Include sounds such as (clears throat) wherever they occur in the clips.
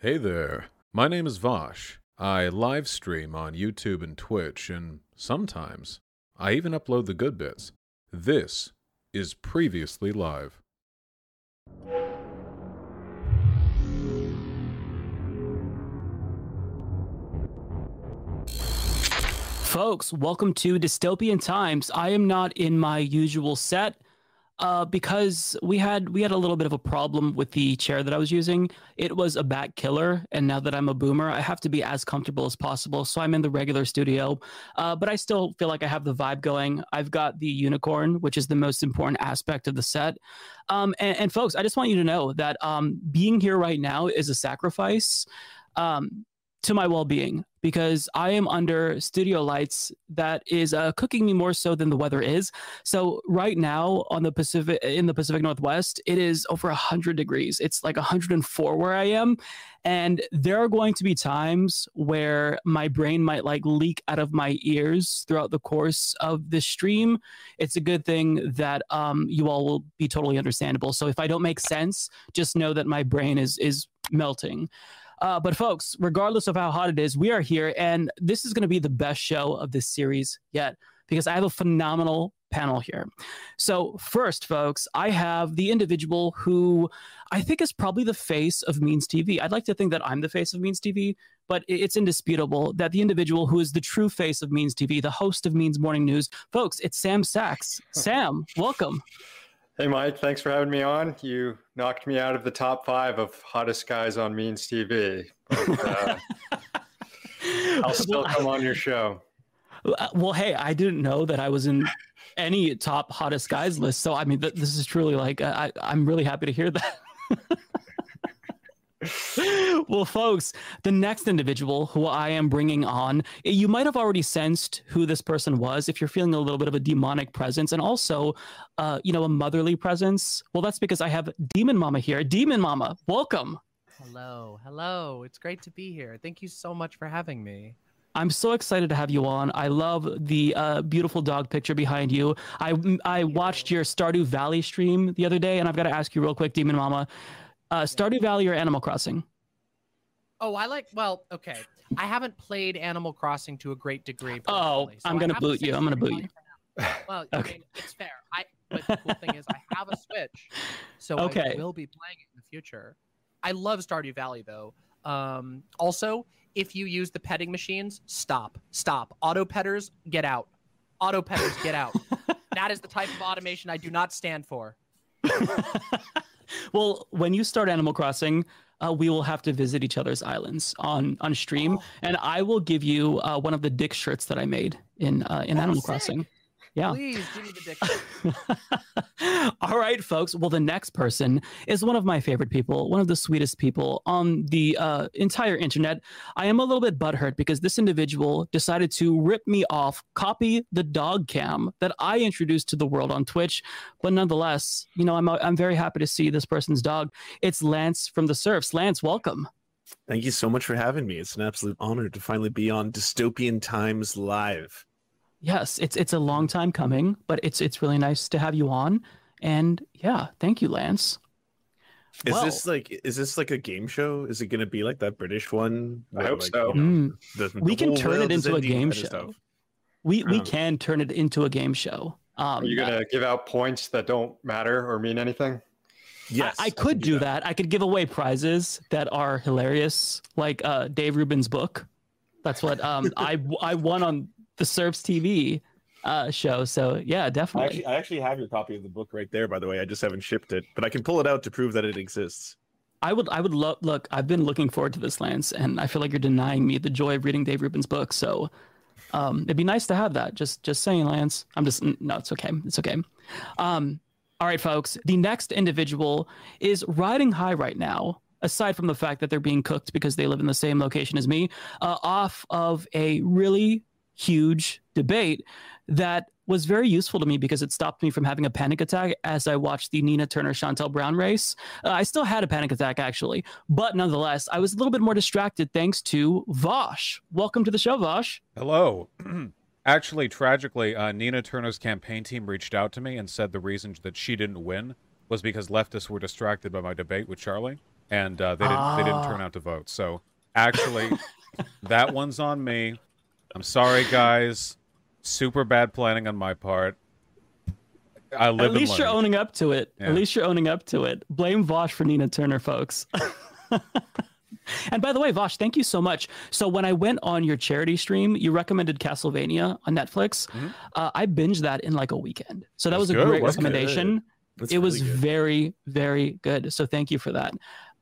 Hey there. My name is Vaush. I live stream on YouTube and Twitch, and sometimes I even upload the good bits. This is Previously Live. Folks, welcome to Dystopian Times. I am not in my usual set uh, because we had we had a little bit of a problem with the chair that I was using. It was a back killer, and now that I'm a boomer, I have to be as comfortable as possible. So I'm in the regular studio, uh, but I still feel like I have the vibe going. I've got the unicorn, which is the most important aspect of the set. Um, and, and, folks, I just want you to know that um, being here right now is a sacrifice. Um, to my well-being because I am under studio lights that is uh, cooking me more so than the weather is. So right now on the Pacific in the Pacific Northwest, it is over 100 degrees. It's like 104 where I am, and there are going to be times where my brain might like leak out of my ears throughout the course of this stream. It's a good thing that um, you all will be totally understandable. So if I don't make sense, just know that my brain is is melting. Uh, but folks, regardless of how hot it is, we are here, and this is going to be the best show of this series yet because I have a phenomenal panel here. So, first, folks, I have the individual who I think is probably the face of Means TV. I'd like to think that I'm the face of Means TV, but it's indisputable that the individual who is the true face of Means TV, the host of Means Morning News, folks, it's Sam Sacks. Sam, welcome. Hey, Mike, thanks for having me on. You knocked me out of the top five of hottest guys on Means TV. But, uh, (laughs) I'll still come on your show. Uh, well, hey, I didn't know that I was in any top hottest guys list. So, I mean, th- this is truly like, I, I'm really happy to hear that. (laughs) well, folks, the next individual who I am bringing on, you might have already sensed who this person was if you're feeling a little bit of a demonic presence and also, uh, you know, a motherly presence. Well, that's because I have Demon Mama here. Demon Mama, welcome. Hello, hello. It's great to be here. Thank you so much for having me. I'm so excited to have you on. I love the uh, beautiful dog picture behind you. I I watched your Stardew Valley stream the other day, and I've got to ask you real quick, Demon Mama. Uh, Stardew Valley or Animal Crossing? Oh, I like. Well, okay. I haven't played Animal Crossing to a great degree. Oh, so I'm gonna boot you. I'm gonna boot you. Well, okay. I mean, it's fair. I. But the cool thing is, I have a Switch, so okay. I will be playing it in the future. I love Stardew Valley though. Um, also, if you use the petting machines, stop, stop. Auto petters, get out. Auto petters, get out. (laughs) that is the type of automation I do not stand for. (laughs) well, when you start Animal Crossing, uh, we will have to visit each other's islands on on stream, oh. and I will give you uh, one of the dick shirts that I made in uh, in oh, Animal sick. Crossing. Yeah. Please give me the dick. (laughs) All right, folks. Well, the next person is one of my favorite people, one of the sweetest people on the uh, entire internet. I am a little bit butthurt because this individual decided to rip me off, copy the dog cam that I introduced to the world on Twitch. But nonetheless, you know, I'm I'm very happy to see this person's dog. It's Lance from the Serfs. Lance, welcome. Thank you so much for having me. It's an absolute honor to finally be on Dystopian Times Live. Yes, it's it's a long time coming, but it's it's really nice to have you on. And yeah, thank you, Lance. Is well, this like is this like a game show? Is it going to be like that British one? I hope like, so. You know, mm. the, the we can turn it into a game show. We we um, can turn it into a game show. Um, Are you going to give out points that don't matter or mean anything? Yes, I, I could I do that. that. I could give away prizes that are hilarious, like uh, Dave Rubin's book. That's what um, (laughs) I I won on the Serfs TV uh, show. So yeah, definitely. I actually, I actually have your copy of the book right there, by the way. I just haven't shipped it, but I can pull it out to prove that it exists. I would, I would love. Look, I've been looking forward to this, Lance, and I feel like you're denying me the joy of reading Dave Rubin's book. So, um, it'd be nice to have that. Just, just saying, Lance. I'm just no, it's okay. It's okay. Um, all right, folks. The next individual is riding high right now aside from the fact that they're being cooked because they live in the same location as me, uh, off of a really huge debate that was very useful to me because it stopped me from having a panic attack as I watched the Nina Turner Shontel Brown race. Uh, I still had a panic attack actually, but nonetheless, I was a little bit more distracted thanks to Vaush. Welcome to the show, Vaush. Hello. (clears throat) actually, tragically, uh, Nina Turner's campaign team reached out to me and said the reason that she didn't win was because leftists were distracted by my debate with Charlie. and uh, they didn't they didn't turn ah. out to vote. So actually, (laughs) that one's on me. I'm sorry, guys. Super bad planning on my part. I live. At least you're owning up to it. Yeah. At least you're owning up to it. Blame Vaush for Nina Turner, folks. (laughs) and by the way, Vaush, thank you so much. So when I went on your charity stream, you recommended Castlevania on Netflix. Mm-hmm. Uh, I binged that in like a weekend. So that That's was a good. great That's recommendation. it really was good. very, very good. So thank you for that.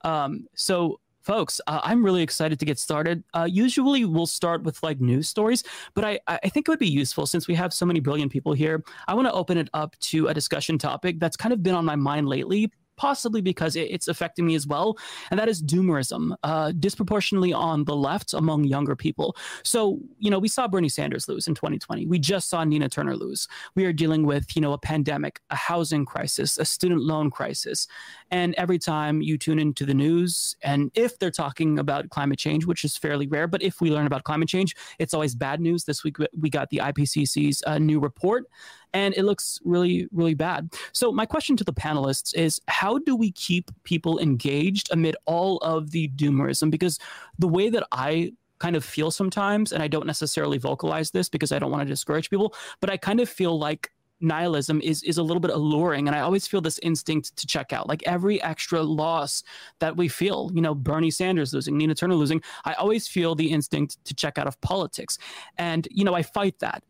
Um, so folks uh, i'm really excited to get started. Uh, usually we'll start with like news stories but I, I think it would be useful since we have so many brilliant people here. I want to open it up to a discussion topic that's kind of been on my mind lately possibly because it's affecting me as well, and that is doomerism, uh, disproportionately on the left among younger people. So, you know, we saw Bernie Sanders lose in 2020. We just saw Nina Turner lose. We are dealing with, you know, a pandemic, a housing crisis, a student loan crisis. And every time you tune into the news, and if they're talking about climate change, which is fairly rare, but if we learn about climate change, it's always bad news. This week we got the IPCC's uh, new report and it looks really, really bad. So, my question to the panelists is how do we keep people engaged amid all of the doomerism? Because the way that I kind of feel sometimes, and I don't necessarily vocalize this because I don't want to discourage people, but I kind of feel like nihilism is is a little bit alluring and i always feel this instinct to check out like every extra loss that we feel you know bernie sanders losing nina turner losing i always feel the instinct to check out of politics and you know i fight that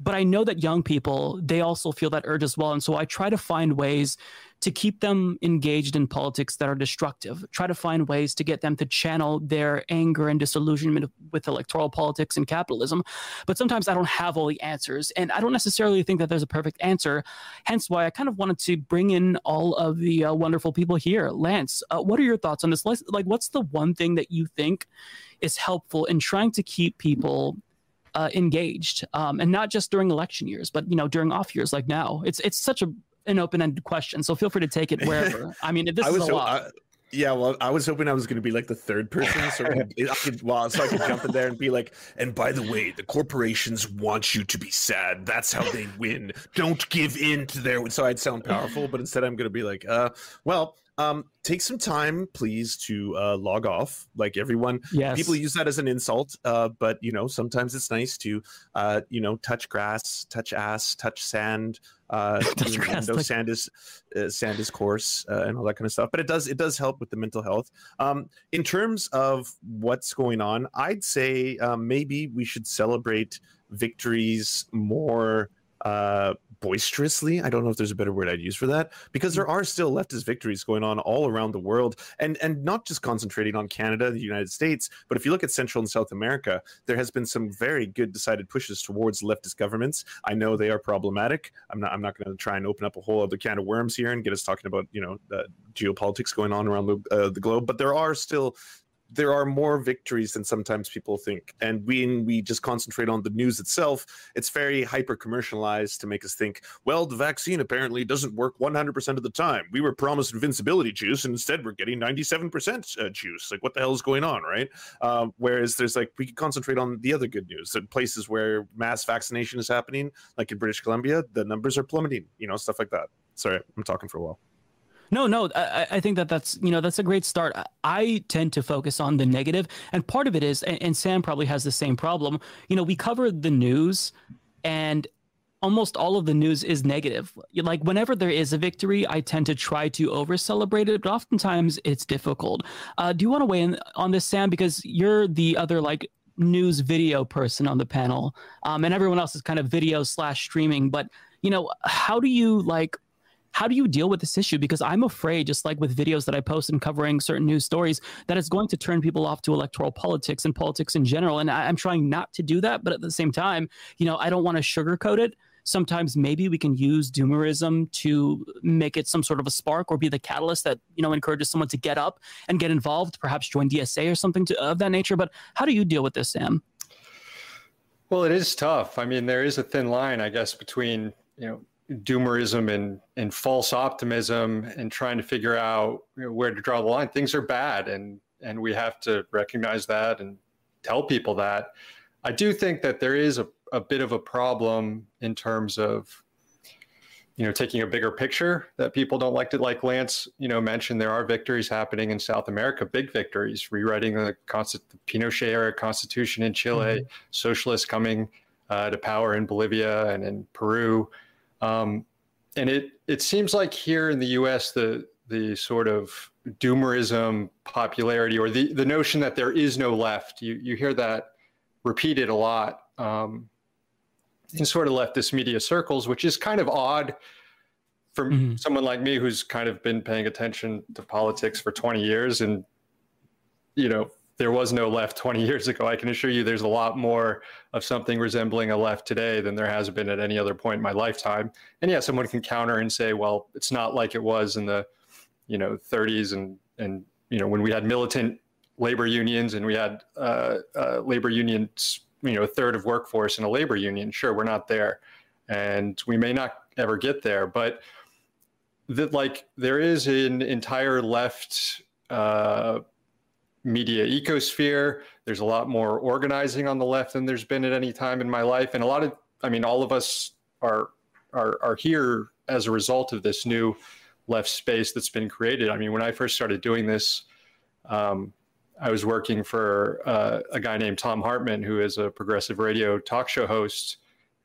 but I know that young people, they also feel that urge as well. And so I try to find ways to keep them engaged in politics that are destructive, try to find ways to get them to channel their anger and disillusionment with electoral politics and capitalism. But sometimes I don't have all the answers. And I don't necessarily think that there's a perfect answer. Hence why I kind of wanted to bring in all of the uh, wonderful people here. Lance, uh, what are your thoughts on this? Like, what's the one thing that you think is helpful in trying to keep people uh, engaged, um, and not just during election years, but you know during off years like now. It's it's such a an open ended question, so feel free to take it wherever. (laughs) I mean, this I is a lot. I, yeah, well, I was hoping I was going to be like the third person, so I could, well, so I could jump in there and be like, and by the way, the corporations want you to be sad. That's how they win. Don't give in to their. So I'd sound powerful, but instead I'm going to be like, uh, well, um, take some time, please, to uh, log off. Like everyone, yes. people use that as an insult, uh, but you know, sometimes it's nice to, uh, you know, touch grass, touch ass, touch sand. Uh, (laughs) touch grass, sand is uh, sand is coarse uh, and all that kind of stuff. But it does it does help with the mental health. Um, in terms of what's going on, I'd say um, maybe we should celebrate victories more uh, boisterously. I don't know if there's a better word I'd use for that because there mm. are still leftist victories going on all around the world, and and not just concentrating on Canada, the United States, but if you look at Central and South America, there has been some very good decided pushes towards leftist governments. I know they are problematic. I'm not I'm not going to try and open up a whole other can of worms here and get us talking about you know uh, geopolitics going on around the, uh, the globe, but there are still there are more victories than sometimes people think. And when we just concentrate on the news itself, it's very hyper commercialized to make us think, well, the vaccine apparently doesn't work 100% of the time. We were promised invincibility juice, and instead we're getting 97% uh, juice. Like, what the hell is going on, right? Uh, whereas there's like, we could concentrate on the other good news. that places where mass vaccination is happening, like in British Columbia, the numbers are plummeting, you know, stuff like that. Sorry, I'm talking for a while. No, no, I, I, think that that's you know that's a great start. I tend to focus on the negative, and part of it is, and, and Sam probably has the same problem. You know, we cover the news, and almost all of the news is negative. Like whenever there is a victory, I tend to try to over celebrate it, but oftentimes it's difficult. Uh, do you want to weigh in on this, Sam? Because you're the other like news video person on the panel, um, and everyone else is kind of video slash streaming. But you know, how do you like how do you deal with this issue? Because I'm afraid, just like with videos that I post and covering certain news stories, that it's going to turn people off to electoral politics and politics in general. And I, am trying not to do that, but at the same time, you know, I don't want to sugarcoat it. Sometimes maybe we can use doomerism to make it some sort of a spark or be the catalyst that you know encourages someone to get up and get involved, perhaps join DSA or something to, of that nature. But how do you deal with this, Sam? Well, it is tough. I mean, there is a thin line, I guess, between you know doomerism and and false optimism and trying to figure out you know, where to draw the line. Things are bad, and and we have to recognize that and tell people that. I do think that there is a, a bit of a problem in terms of you know, taking a bigger picture that people don't like to like Lance, you know, mentioned there are victories happening in South America, big victories, rewriting the, Consti- the Pinochet era constitution in Chile, mm-hmm. socialists coming uh, to power in Bolivia and in Peru. Um, and it it seems like here in the U.S. the the sort of doomerism popularity or the the notion that there is no left you you hear that repeated a lot um, in sort of leftist media circles, which is kind of odd for mm-hmm. someone like me who's kind of been paying attention to politics for 20 years and you know there was no left 20 years ago i can assure you there's a lot more of something resembling a left today than there has been at any other point in my lifetime. And yeah someone can counter and say well it's not like it was in the you know 30s and and you know when we had militant labor unions and we had uh, uh, labor unions you know a third of workforce in a labor union sure we're not there. And we may not ever get there but that like there is an entire left uh, media ecosphere. There's a lot more organizing on the left than there's been at any time in my life. And a lot of i mean all of us are are are here as a result of this new left space that's been created. I mean when i first started doing this um, I was working for uh, a guy named Thom Hartmann, who is a progressive radio talk show host,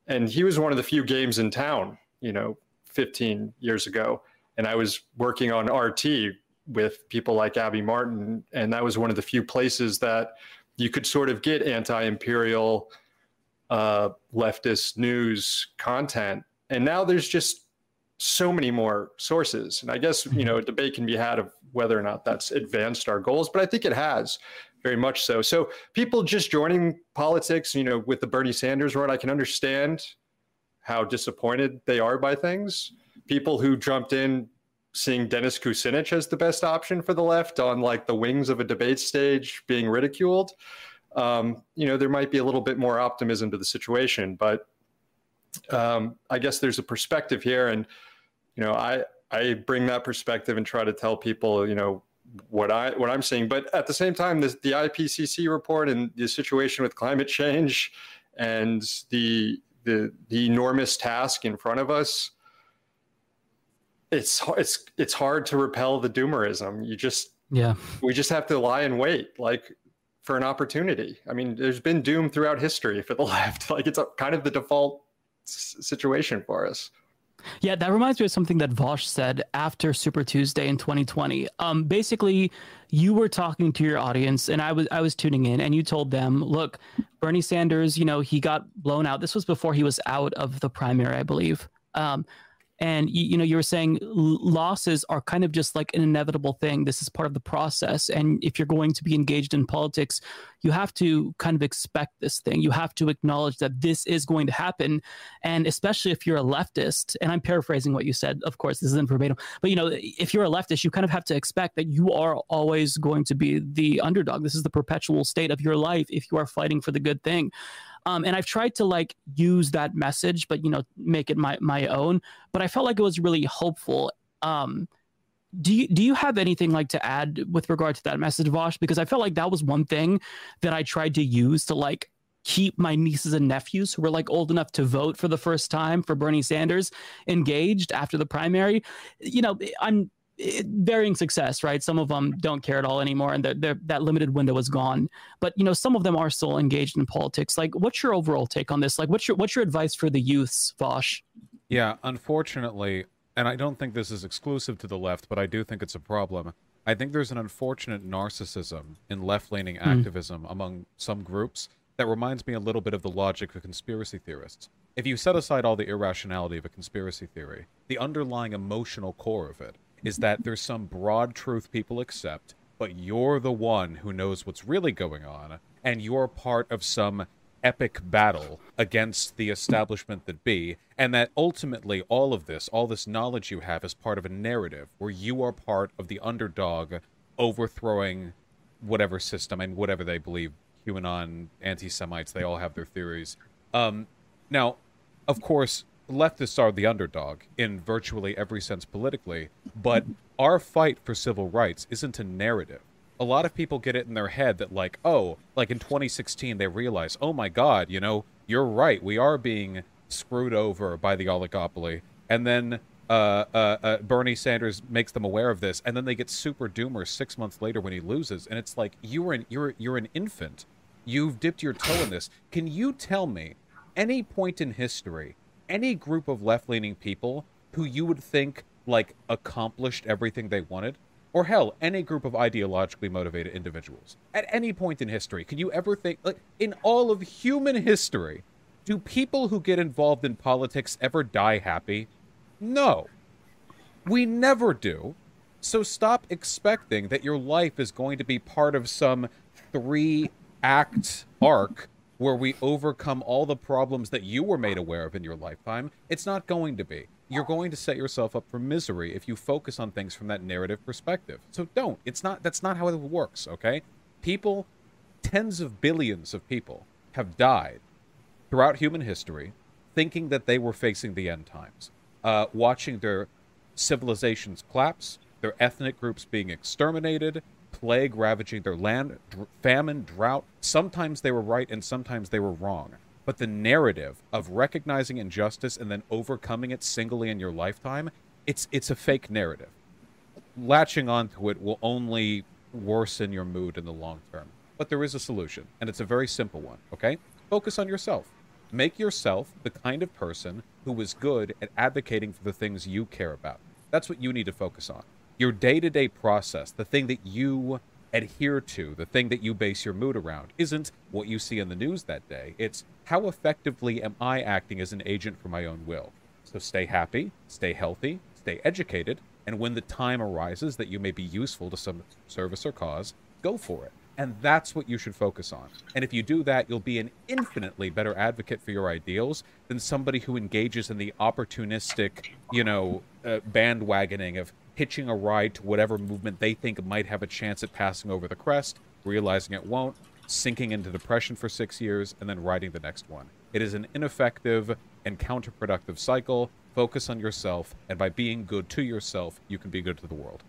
and he was one of the few games in town, you know, 15 years ago. And I was working on RT with people like Abby Martin, and that was one of the few places that you could sort of get anti-imperial uh, leftist news content. And now there's just so many more sources. And I guess, you know, a debate can be had of whether or not that's advanced our goals, but I think it has very much so. So people just joining politics, you know, with the Bernie Sanders run, I can understand how disappointed they are by things. People who jumped in seeing Dennis Kucinich as the best option for the left on like the wings of a debate stage being ridiculed. Um, you know, there might be a little bit more optimism to the situation, but um, I guess there's a perspective here, and you know, I I bring that perspective and try to tell people, you know, what I what I'm seeing. But at the same time, the, the IPCC report and the situation with climate change and the the the enormous task in front of us, it's it's it's hard to repel the doomerism. You just yeah, we just have to lie and wait, like for an opportunity. I mean, there's been doom throughout history for the (laughs) left. Like it's a, kind of the default situation for us. Yeah, that reminds me of something that Vaush said after Super Tuesday in 2020. Um, basically, you were talking to your audience, and I was I was tuning in, and you told them, "Look, Bernie Sanders, you know, he got blown out. This was before he was out of the primary, I believe. Um, and you, you know you were saying losses are kind of just like an inevitable thing. This is part of the process. And if you're going to be engaged in politics you have to kind of expect this thing. You have to acknowledge that this is going to happen. And especially if you're a leftist and i'm paraphrasing what you said of course this isn't verbatim but you know if you're a leftist you kind of have to expect that you are always going to be the underdog. This is the perpetual state of your life if you are fighting for the good thing um, and I've tried to like use that message, but you know, make it my my own. But I felt like it was really hopeful. Um, do you do you have anything like to add with regard to that message, Vaush? Because I felt like that was one thing that I tried to use to like keep my nieces and nephews who were like old enough to vote for the first time for Bernie Sanders engaged after the primary. You know, I'm it, varying success, right? Some of them don't care at all anymore, and they're, they're, that limited window is gone. But you know, some of them are still engaged in politics. Like, what's your overall take on this? Like, what's your what's your advice for the youths, Vaush? Yeah, unfortunately, and I don't think this is exclusive to the left, but I do think it's a problem. I think there's an unfortunate narcissism in left-leaning mm. activism among some groups that reminds me a little bit of the logic of conspiracy theorists. If you set aside all the irrationality of a conspiracy theory, the underlying emotional core of it is that there's some broad truth people accept, but you're the one who knows what's really going on, and you're part of some epic battle against the establishment that be, and that ultimately all of this, all this knowledge you have, is part of a narrative where you are part of the underdog overthrowing whatever system and whatever they believe. QAnon, anti Semites, they all have their theories. Um, now, of course, leftists are the underdog in virtually every sense politically, but (laughs) our fight for civil rights isn't a narrative. A lot of people get it in their head that, like, oh, like in 2016, they realize, oh my God, you know, you're right. We are being screwed over by the oligopoly. and then uh, uh, uh, Bernie Sanders makes them aware of this, and then they get super doomer six months later when he loses, and it's like you were an you're you're an infant, you've dipped your toe in this. Can you tell me any point in history, any group of left leaning people who you would think like accomplished everything they wanted? Or hell, any group of ideologically motivated individuals. At any point in history, can you ever think like in all of human history, do people who get involved in politics ever die happy? No. We never do. So stop expecting that your life is going to be part of some three act arc where we overcome all the problems that you were made aware of in your lifetime. It's not going to be. You're going to set yourself up for misery if you focus on things from that narrative perspective. So don't. It's not that's not how it works, okay? People tens of billions of people have died throughout human history thinking that they were facing the end times uh, watching their civilizations collapse, their ethnic groups being exterminated, plague ravaging their land, dr- famine, drought. Sometimes they were right and sometimes they were wrong. But the narrative of recognizing injustice and then overcoming it singly in your lifetime, it's it's a fake narrative. Latching onto it will only worsen your mood in the long term. But there is a solution, and it's a very simple one, okay? Focus on yourself. Make yourself the kind of person who is good at advocating for the things you care about. That's what you need to focus on. Your day to day process, the thing that you adhere to, the thing that you base your mood around, isn't what you see in the news that day. It's how effectively am I acting as an agent for my own will. So stay happy, stay healthy, stay educated, and when the time arises that you may be useful to some service or cause, go for it. And that's what you should focus on. And if you do that, you'll be an infinitely better advocate for your ideals than somebody who engages in the opportunistic, you know, uh, bandwagoning of hitching a ride to whatever movement they think might have a chance at passing over the crest, realizing it won't, sinking into depression for six years, and then riding the next one. It is an ineffective and counterproductive cycle. Focus on yourself, and by being good to yourself, you can be good to the world.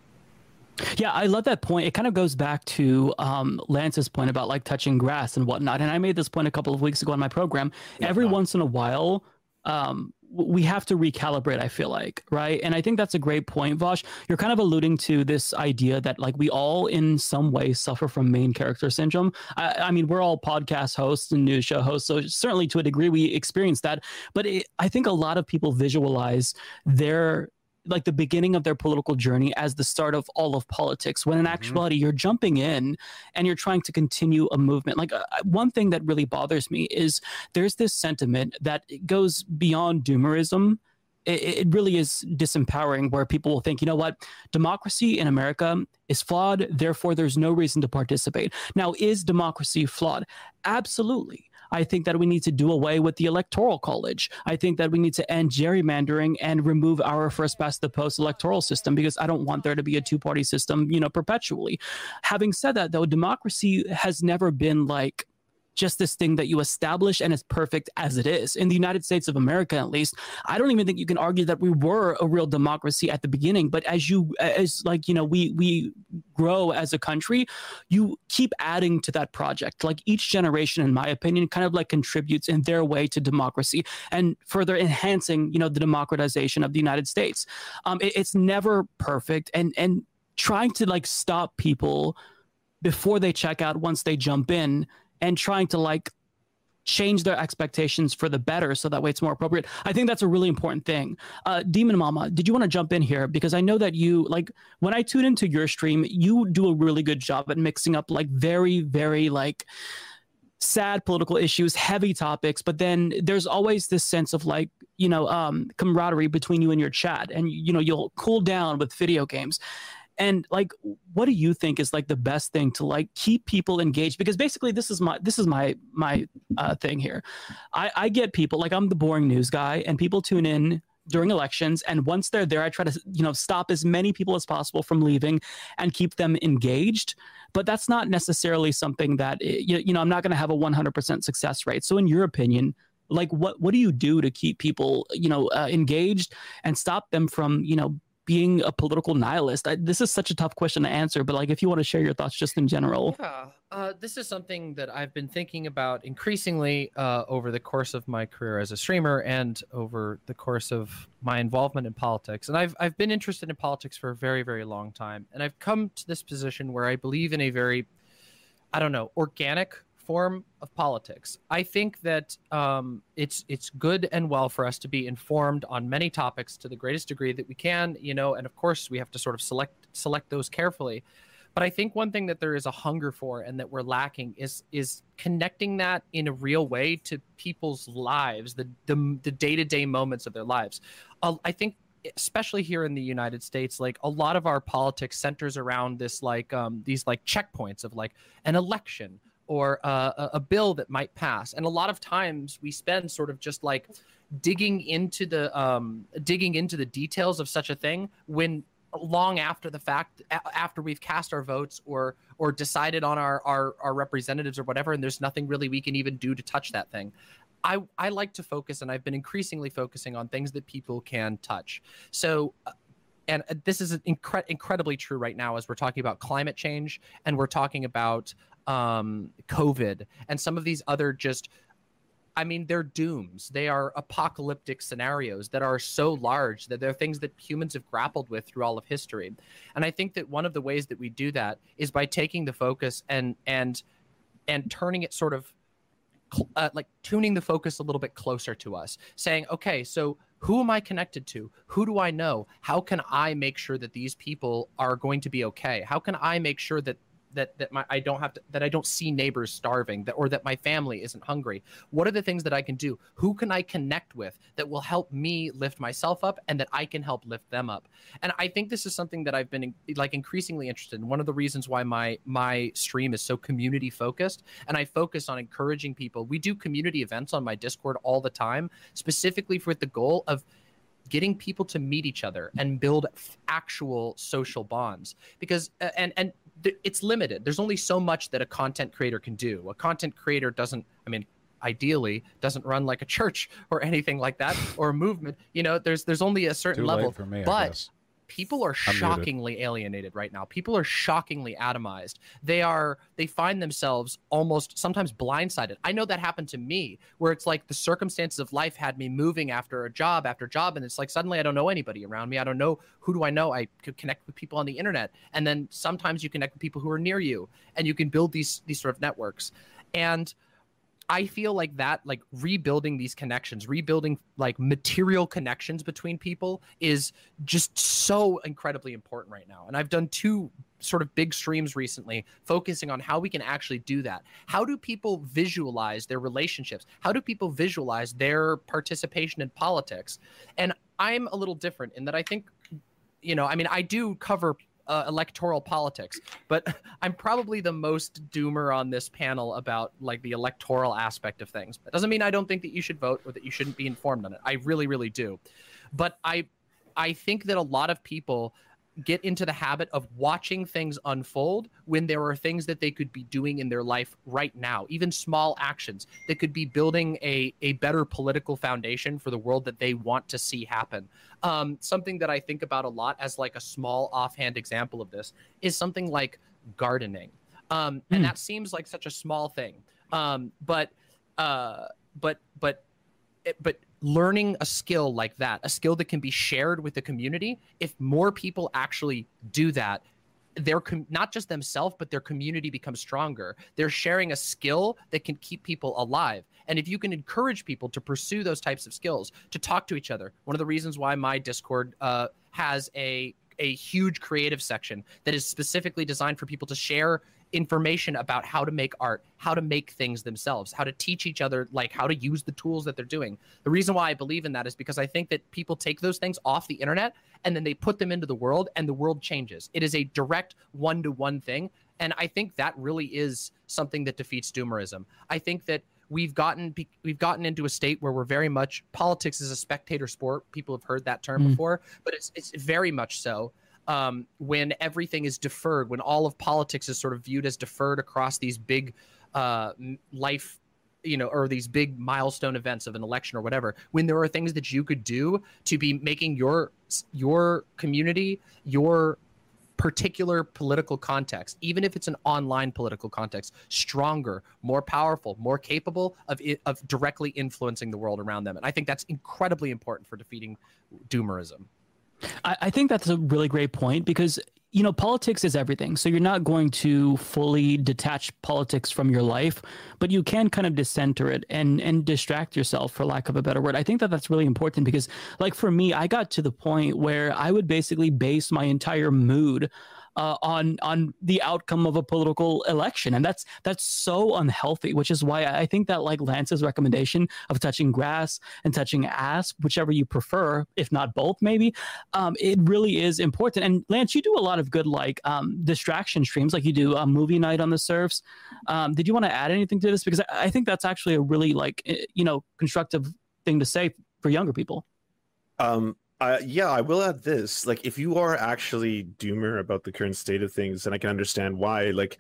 Yeah, I love that point. It kind of goes back to um, Lance's point about like touching grass and whatnot. And I made this point a couple of weeks ago on my program. Yeah, Every once in a while, um, we have to recalibrate i feel like right? And i think that's a great point vaush you're kind of alluding to this idea that like we all in some way suffer from main character syndrome. I, I mean we're all podcast hosts and news show hosts so certainly to a degree we experience that. But it, i think a lot of people visualize their like the beginning of their political journey as the start of all of politics when in mm-hmm. actuality you're jumping in and you're trying to continue a movement. Like uh, one thing that really bothers me is there's this sentiment that goes beyond doomerism. It, it really is disempowering where people will think you know what? Democracy in america is flawed therefore there's no reason to participate. Now is democracy flawed? Absolutely I think that we need to do away with the electoral college. I think that we need to end gerrymandering and remove our first past the post electoral system because I don't want there to be a two party system, you know, perpetually. Having said that, though, democracy has never been like just this thing that you establish and it's perfect as it is. In the United States of America, at least, I don't even think you can argue that we were a real democracy at the beginning. But as you, as like, you know, we, we grow as a country, you keep adding to that project. Like each generation, in my opinion, kind of like contributes in their way to democracy and further enhancing, you know, the democratization of the United States. Um, it, it's never perfect. And, and trying to like stop people before they check out once they jump in and trying to like change their expectations for the better so that way it's more appropriate. I think that's a really important thing. Uh, demon mama did you want to jump in here? Because i know that you like when i tune into your stream you do a really good job at mixing up like very very like sad political issues heavy topics but then there's always this sense of like you know um camaraderie between you and your chat and you know you'll cool down with video games and like what do you think is like the best thing to like keep people engaged? Because basically this is my this is my my uh, thing here. I i get people like i'm the boring news guy and people tune in during elections and once they're there i try to you know stop as many people as possible from leaving and keep them engaged. But that's not necessarily something that eh, you, know i'm not going to have a 100% success rate. So in your opinion like what what do you do to keep people you know uh, engaged and stop them from you know being a political nihilist? I, this is such a tough question to answer, but like if you want to share your thoughts just in general. Yeah, uh, this is something that I've been thinking about increasingly uh, over the course of my career as a streamer and over the course of my involvement in politics. And I've I've been interested in politics for a very very long time, and I've come to this position where I believe in a very, I don't know, organic form of politics. I think that um, it's it's good and well for us to be informed on many topics to the greatest degree that we can, you know, and of course we have to sort of select select those carefully. But I think one thing that there is a hunger for and that we're lacking is is connecting that in a real way to people's lives, the the, day-to-day moments of their lives. Uh, I think especially here in the United States, like a lot of our politics centers around this like um, these like checkpoints of like an election or uh, a bill that might pass. And a lot of times we spend sort of just like digging into the um, digging into the details of such a thing when long after the fact after we've cast our votes or or decided on our, our our representatives or whatever and there's nothing really we can even do to touch that thing i i like to focus and i've been increasingly focusing on things that people can touch so uh, and uh, this is incre- incredibly true right now as we're talking about climate change and we're talking about um, COVID and some of these other just I mean, they're dooms. They are apocalyptic scenarios that are so large that they're things that humans have grappled with through all of history. And I think that one of the ways that we do that is by taking the focus and and and turning it sort of uh, like tuning the focus a little bit closer to us, saying, okay, so who am I connected to? Who do I know? How can I make sure that these people are going to be okay? How can I make sure that that that my I don't have to that I don't see neighbors starving that or that my family isn't hungry? What are the things that I can do? Who can I connect with that will help me lift myself up and that I can help lift them up? And I think this is something that I've been like increasingly interested in. One of the reasons why my my stream is so community focused and I focus on encouraging people. We do community events on my Discord all the time, specifically with the goal of getting people to meet each other and build actual social bonds because and and it's limited. There's only so much that a content creator can do. A content creator doesn't, I mean, ideally doesn't run like a church or (laughs) anything like that or a movement. You know, there's there's only a certain Too level. for me, but people are shockingly alienated right now. People are shockingly atomized. They are they find themselves almost sometimes blindsided. I know that happened to me where it's like the circumstances of life had me moving after a job after job and it's like suddenly I don't know anybody around me. I don't know who do I know? I could connect with people on the internet and then sometimes you connect with people who are near you and you can build these these sort of networks. And I feel like that, like rebuilding these connections, rebuilding like material connections between people is just so incredibly important right now. And I've done two sort of big streams recently focusing on how we can actually do that. How do people visualize their relationships? How do people visualize their participation in politics? And I'm a little different in that I think you know, I mean, I do cover uh, electoral politics. But (laughs) I'm probably the most doomer on this panel about like the electoral aspect of things. That doesn't mean I don't think that you should vote or that you shouldn't be informed on it. I really, really do. But I, I think that a lot of people get into the habit of watching things unfold when there are things that they could be doing in their life right now, even small actions that could be building a, a better political foundation for the world that they want to see happen. Um, something that I think about a lot as like a small offhand example of this is something like gardening. Um, and hmm. that seems like such a small thing. Um, but, uh, but, but, but learning a skill like that, a skill that can be shared with the community, if more people actually do that, their com- not just themselves but their community becomes stronger they're sharing a skill that can keep people alive and if you can encourage people to pursue those types of skills to talk to each other one of the reasons why my discord uh, has a a huge creative section that is specifically designed for people to share information about how to make art, how to make things themselves, how to teach each other, like how to use the tools that they're doing. The reason why I believe in that is because I think that people take those things off the internet and then they put them into the world and the world changes. It is a direct one to one thing. And I think that really is something that defeats doomerism. I think that we've gotten we've gotten into a state where we're very much politics is a spectator sport. People have heard that term mm. before, but it's it's very much so um, when everything is deferred, when all of politics is sort of viewed as deferred across these big uh, life, you know, or these big milestone events of an election or whatever, when there are things that you could do to be making your your community, your particular political context, even if it's an online political context, stronger, more powerful, more capable of of directly influencing the world around them. And I think that's incredibly important for defeating doomerism. I, I think that's a really great point because you know, politics is everything. So you're not going to fully detach politics from your life, but you can kind of decenter it and and distract yourself, for lack of a better word. I think that that's really important because, like for me, I got to the point where I would basically base my entire mood uh, on on the outcome of a political election, and that's that's so unhealthy. Which is why I think that like Lance's recommendation of touching grass and touching ass, whichever you prefer, if not both, maybe, um, it really is important. And Lance, you do a lot of good like um, distraction streams, like you do a movie night on the serfs. Um, did you want to add anything to this? Because I, I think that's actually a really like eh, you know constructive thing to say for younger people. Um, uh, yeah, I will add this. Like, if you are actually doomer about the current state of things, and I can understand why, like,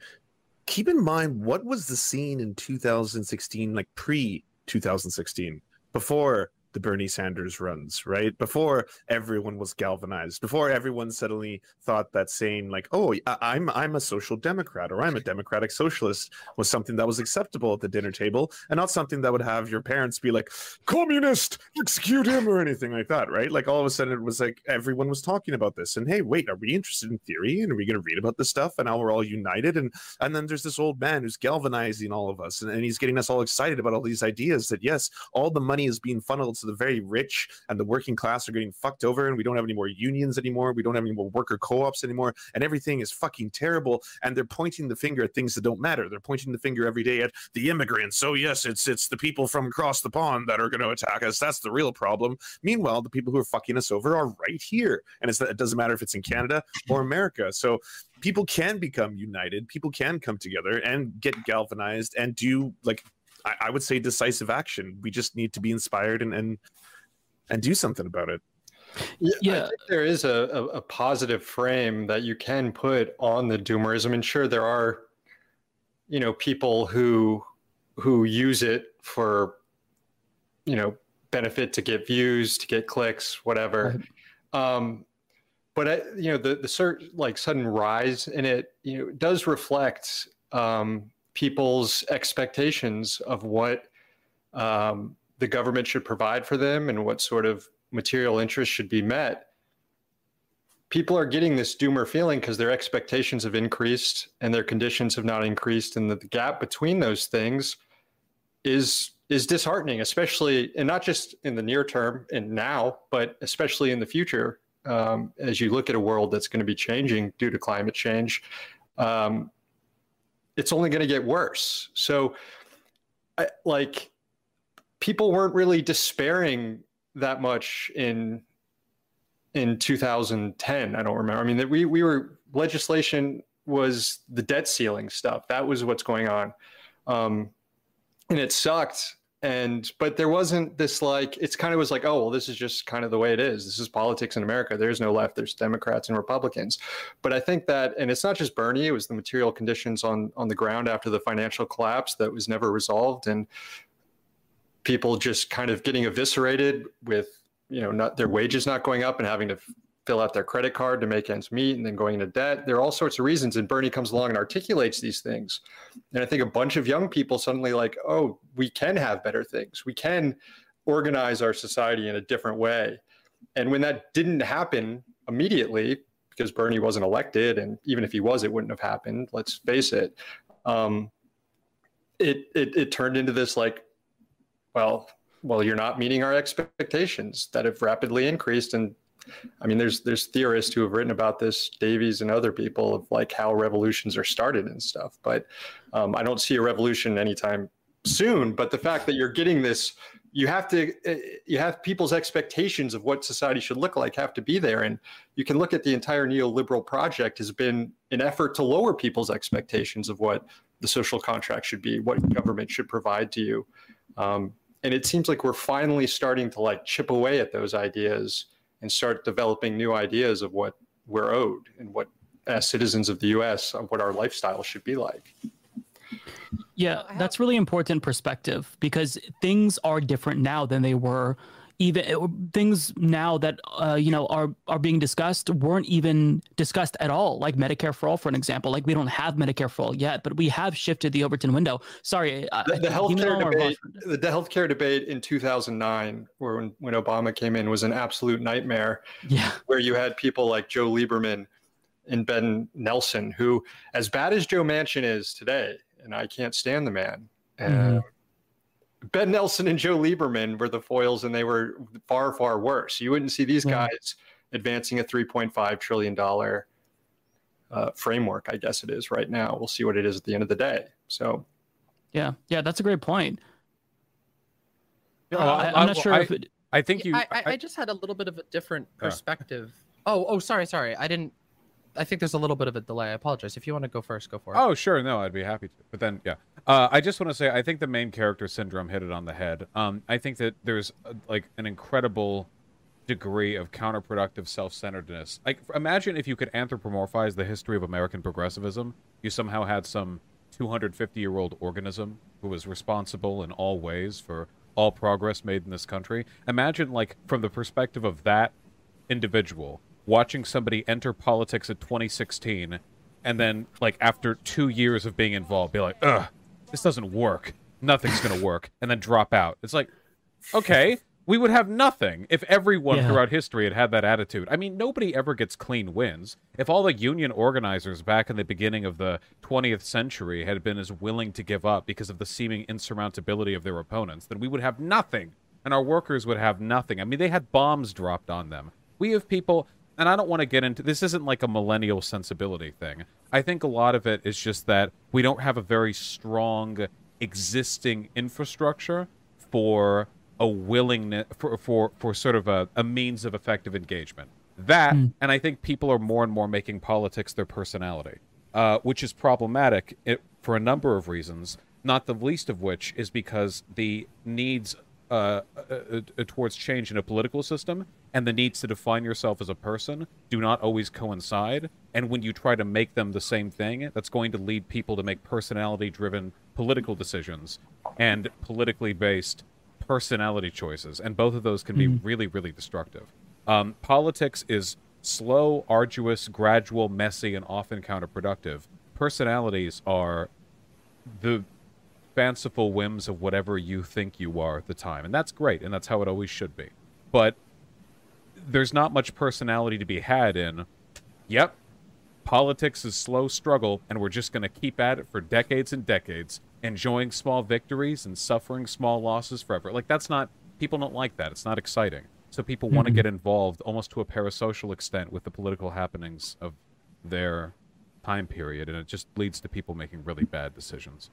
keep in mind what was the scene in 2016, like pre 2016, before the Bernie Sanders runs, right? Before everyone was galvanized, before everyone suddenly thought that saying like, "Oh, I'm I'm a social democrat or I'm a democratic socialist" was something that was acceptable at the dinner table, and not something that would have your parents be like, "Communist, execute him" or anything like that, right? Like all of a sudden it was like everyone was talking about this, and hey, wait, are we interested in theory? And are we going to read about this stuff? And now we're all united, and and then there's this old man who's galvanizing all of us, and, and he's getting us all excited about all these ideas that yes, all the money is being funneled to the very rich and the working class are getting fucked over and we don't have any more unions anymore. We don't have any more worker co-ops anymore and everything is fucking terrible. And they're pointing the finger at things that don't matter. They're pointing the finger every day at the immigrants. So yes it's it's the people from across the pond that are going to attack us. That's the real problem. Meanwhile the people who are fucking us over are right here. And it doesn't matter if it's in canada or america. So people can become united. People can come together and get galvanized and do like I, I would say decisive action. We just need to be inspired and and and do something about it. Yeah, yeah. I think there is a, a, a, positive frame that you can put on the doomerism. And sure, there are, you know, people who who use it for, you know, benefit to get views, to get clicks, whatever. Right. Um, but I, you know, the the certain like sudden rise in it, you know, does reflect um, people's expectations of what um, the government should provide for them and what sort of material interests should be met. People are getting this doomer feeling because their expectations have increased and their conditions have not increased, and the, the gap between those things is is disheartening, especially and not just in the near term and now, but especially in the future. Um, as you look at a world that's going to be changing due to climate change, um, it's only going to get worse. So, I, like, people weren't really despairing that much in in 2010. I don't remember. I mean, we we were legislation was the debt ceiling stuff. That was what's going on, um, and it sucked and but there wasn't this like it's kind of was like oh well this is just kind of the way it is. This is politics in america. There's no left. There's democrats and republicans. But i think that and it's not just bernie it was the material conditions on on the ground after the financial collapse that was never resolved. And people just kind of getting eviscerated with you know not their wages not going up and having to fill out their credit card to make ends meet and then going into debt. There are all sorts of reasons. And Bernie comes along and articulates these things. And I think a bunch of young people suddenly like, oh, we can have better things. We can organize our society in a different way. And when that didn't happen immediately, because Bernie wasn't elected, and even if he was, it wouldn't have happened. Let's face it. Um, it, it it turned into this like, well, well, you're not meeting our expectations that have rapidly increased, and I mean, there's there's theorists who have written about this, Davies and other people, of like how revolutions are started and stuff. But um, I don't see a revolution anytime soon. But the fact that you're getting this, you have to, eh, you have people's expectations of what society should look like have to be there. And you can look at the entire neoliberal project has been an effort to lower people's expectations of what the social contract should be, what government should provide to you. Um, and it seems like we're finally starting to like chip away at those ideas and start developing new ideas of what we're owed and what as citizens of the US of what our lifestyle should be like. Yeah, that's really important perspective because things are different now than they were even uh, things now that uh, you know are are being discussed weren't even discussed at all. Like medicare for all for an example. Like we don't have medicare for all yet but we have shifted the overton window. Sorry the, the healthcare debate the, the healthcare debate in 2009 where when, when obama came in was an absolute nightmare. Yeah. Where you had people like joe lieberman and ben nelson who as bad as joe manchin is today and i can't stand the man mm-hmm. Ben Nelson and Joe Lieberman were the foils, and they were far, far worse. You wouldn't see these yeah. guys advancing a $3.5 trillion uh, framework, I guess it is right now. We'll see what it is at the end of the day. So, yeah, yeah, that's a great point. Uh, I, am not sure I, if it... I think you. I, I, just had a little bit of a different perspective. Uh. Oh, oh, sorry, sorry. I didn't I think there's a little bit of a delay. I apologize. If you want to go first, go for it. Oh, sure. No, I'd be happy to. But then, yeah. Uh, I just want to say, I think the main character syndrome hit it on the head. Um, I think that there's uh, like an incredible degree of counterproductive self-centeredness. Like, imagine if you could anthropomorphize the history of American progressivism. You somehow had some 250-year-old organism who was responsible in all ways for all progress made in this country. Imagine, like, from the perspective of that individual watching somebody enter politics in 2016 and then like after two years of being involved be like ugh this doesn't work nothing's gonna work and then drop out it's like okay we would have nothing if everyone yeah. throughout history had had that attitude. I mean, nobody ever gets clean wins. If all the union organizers back in the beginning of the 20th century had been as willing to give up because of the seeming insurmountability of their opponents, then we would have nothing, and our workers would have nothing. I mean, they had bombs dropped on them. We have people and I don't want to get into this isn't like a millennial sensibility thing. I think a lot of it is just that we don't have a very strong existing infrastructure for a willingness for for, for sort of a, a means of effective engagement. That mm. and I think people are more and more making politics their personality, uh, which is problematic it, for a number of reasons. Not the least of which is because the needs uh, uh, uh, towards change in a political system and the needs to define yourself as a person do not always coincide. And when you try to make them the same thing, that's going to lead people to make personality driven political decisions and politically based personality choices. And both of those can be mm-hmm. really, really destructive. Um, politics is slow, arduous, gradual, messy, and often counterproductive. Personalities are the fanciful whims of whatever you think you are at the time. And that's great, and that's how it always should be. But there's not much personality to be had in, yep, politics is slow struggle, and we're just going to keep at it for decades and decades, enjoying small victories and suffering small losses forever. Like, that's not, people don't like that. It's not exciting. So people mm-hmm. want to get involved almost to a parasocial extent with the political happenings of their time period, and it just leads to people making really bad decisions.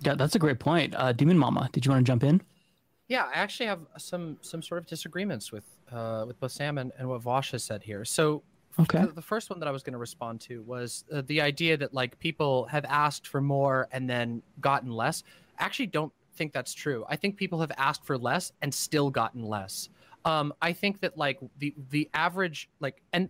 Yeah, that's a great point. Uh, Demon Mama, did you want to jump in? Yeah, I actually have some some sort of disagreements with uh, with both Sam and, and what Vaush has said here. So, okay, the, first one that I was going to respond to was uh, the idea that like people have asked for more and then gotten less. I actually don't think that's true. I think people have asked for less and still gotten less. Um, I think that like the the average like and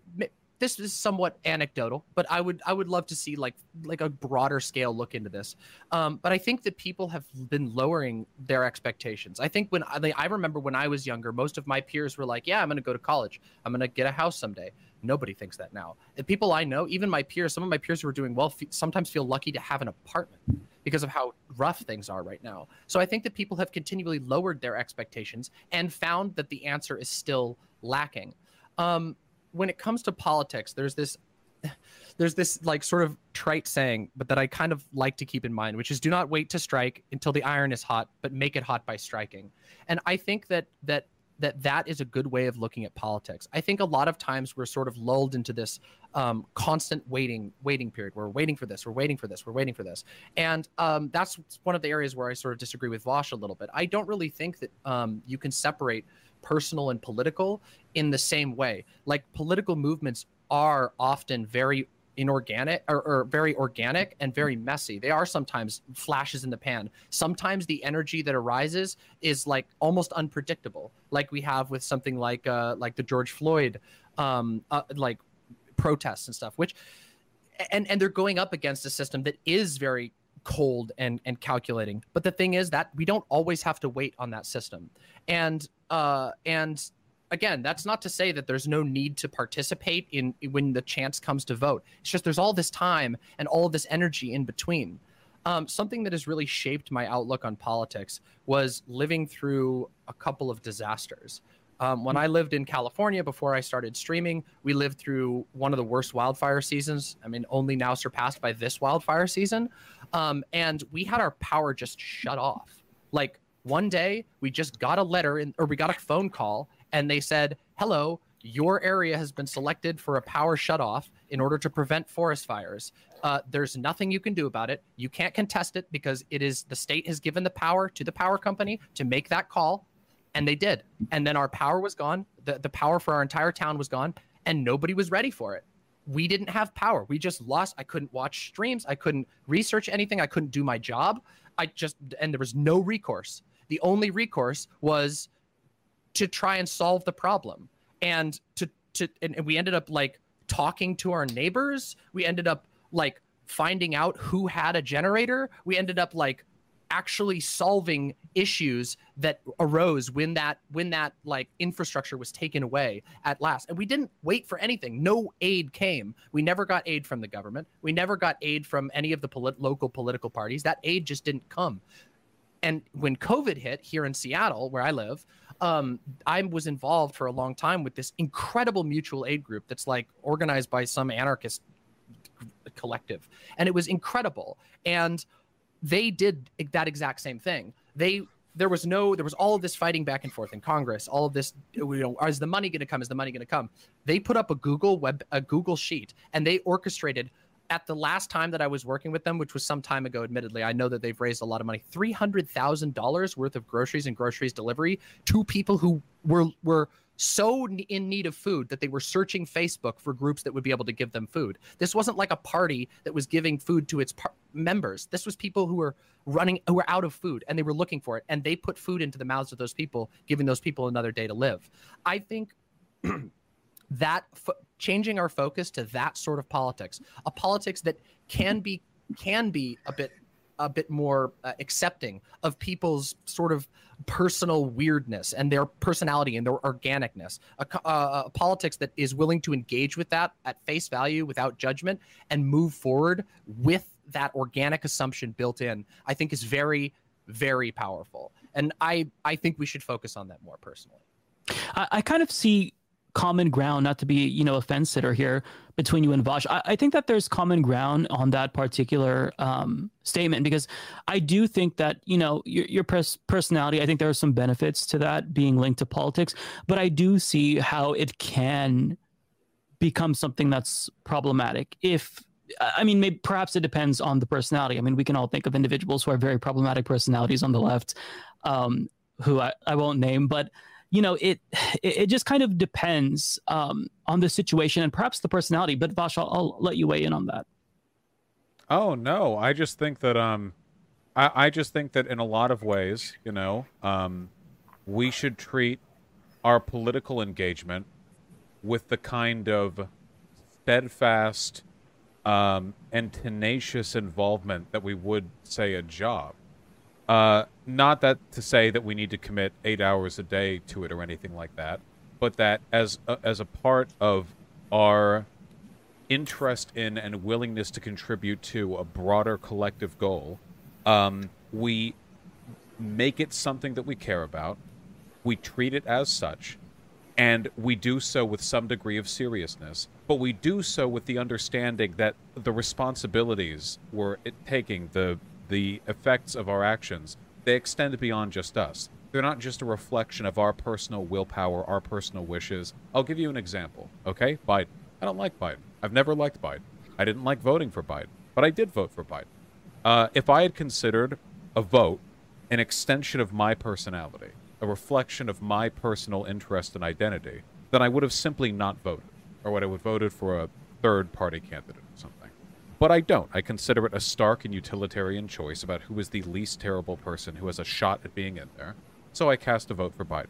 this is somewhat anecdotal, but I would I would love to see like like a broader scale look into this. Um, but I think that people have been lowering their expectations. I think when I, I remember when I was younger, most of my peers were like, "Yeah, I'm going to go to college. I'm going to get a house someday." Nobody thinks that now. The people I know, even my peers, some of my peers who are doing well, f- sometimes feel lucky to have an apartment because of how rough things are right now. So I think that people have continually lowered their expectations and found that the answer is still lacking. Um, when it comes to politics, there's this (sighs) there's this like sort of trite saying, but that I kind of like to keep in mind, which is do not wait to strike until the iron is hot, but make it hot by striking. And I think that that that that is a good way of looking at politics. I think a lot of times we're sort of lulled into this um, constant waiting waiting period. We're waiting for this. We're waiting for this. We're waiting for this. And um, that's one of the areas where I sort of disagree with Vaush a little bit. I don't really think that um, you can separate personal and political in the same way. Like political movements are often very inorganic or, or, very organic and very messy. They are sometimes flashes in the pan. Sometimes the energy that arises is like almost unpredictable, like we have with something like uh, like the George Floyd um, uh, like protests and stuff, which and and they're going up against a system that is very cold and and calculating. But the thing is that we don't always have to wait on that system. And Uh, and again, that's not to say that there's no need to participate in when the chance comes to vote. It's just there's all this time and all this energy in between. Um, something that has really shaped my outlook on politics was living through a couple of disasters. Um, when I lived in California before I started streaming, we lived through one of the worst wildfire seasons. I mean, only now surpassed by this wildfire season. Um, and we had our power just shut off. Like one day, we just got a letter in, or we got a phone call, and they said, "Hello, your area has been selected for a power shutoff in order to prevent forest fires. Uh, there's nothing you can do about it. You can't contest it because it is the state has given the power to the power company to make that call and they did. And then our power was gone. The, the power for our entire town was gone, and nobody was ready for it. We didn't have power. We just lost. I couldn't watch streams. I couldn't research anything. I couldn't do my job. I just, and there was no recourse. The only recourse was to try and solve the problem. And to, to, and, and we ended up like talking to our neighbors. We ended up like finding out who had a generator. We ended up like actually solving issues that arose when that when that like infrastructure was taken away at last and we didn't wait for anything no aid came we never got aid from the government we never got aid from any of the polit- local political parties that aid just didn't come and when covid hit here in seattle where i live um, i was involved for a long time with this incredible mutual aid group that's like organized by some anarchist collective and it was incredible and they did that exact same thing. They there was no there was all of this fighting back and forth in Congress. All of this, you know, is the money going to come? Is the money going to come? They put up a Google web a Google sheet and they orchestrated. At the last time that I was working with them, which was some time ago, admittedly, I know that they've raised a lot of money three hundred thousand dollars worth of groceries and groceries delivery to people who were were so in need of food that they were searching Facebook for groups that would be able to give them food. This wasn't like a party that was giving food to its members. This was people who were running, who were out of food and they were looking for it. And they put food into the mouths of those people, giving those people another day to live. I think (clears throat) that f- changing our focus to that sort of politics, a politics that can be can be a bit a bit more uh, accepting of people's sort of personal weirdness and their personality and their organicness. A, a, a, politics that is willing to engage with that at face value without judgment and move forward with that organic assumption built in, I think is very, very powerful. And I, I think we should focus on that more personally. I, I kind of see common ground, not to be, you know, a fence sitter here between you and Vaush. I, I think that there's common ground on that particular um, statement because I do think that, you know, your, your pers- personality, I think there are some benefits to that being linked to politics, but I do see how it can become something that's problematic if I mean, maybe perhaps it depends on the personality. I mean, we can all think of individuals who are very problematic personalities on the left, um, who I, I won't name, but you know, (sighs) it it just kind of depends um, on the situation and perhaps the personality. But Vaush, I'll, I'll let you weigh in on that. Oh no, I just think that um, I, I just think that in a lot of ways, you know, um, we should treat our political engagement with the kind of steadfast um, and tenacious involvement that we would say a job. Uh, not that to say that we need to commit eight hours a day to it or anything like that, but that as a, as a part of our interest in and willingness to contribute to a broader collective goal, um, we make it something that we care about, we treat it as such, and we do so with some degree of seriousness. But we do so with the understanding that the responsibilities we're taking, the the effects of our actions, they extend beyond just us. They're not just a reflection of our personal willpower, our personal wishes. I'll give you an example, okay? Biden. I don't like Biden. I've never liked Biden. I didn't like voting for Biden, but I did vote for Biden. Uh, if I had considered a vote an extension of my personality, a reflection of my personal interest and identity, then I would have simply not voted, or would I would have voted for a third party candidate or something. But I don't. I consider it a stark and utilitarian choice about who is the least terrible person who has a shot at being in there. So I cast a vote for Biden.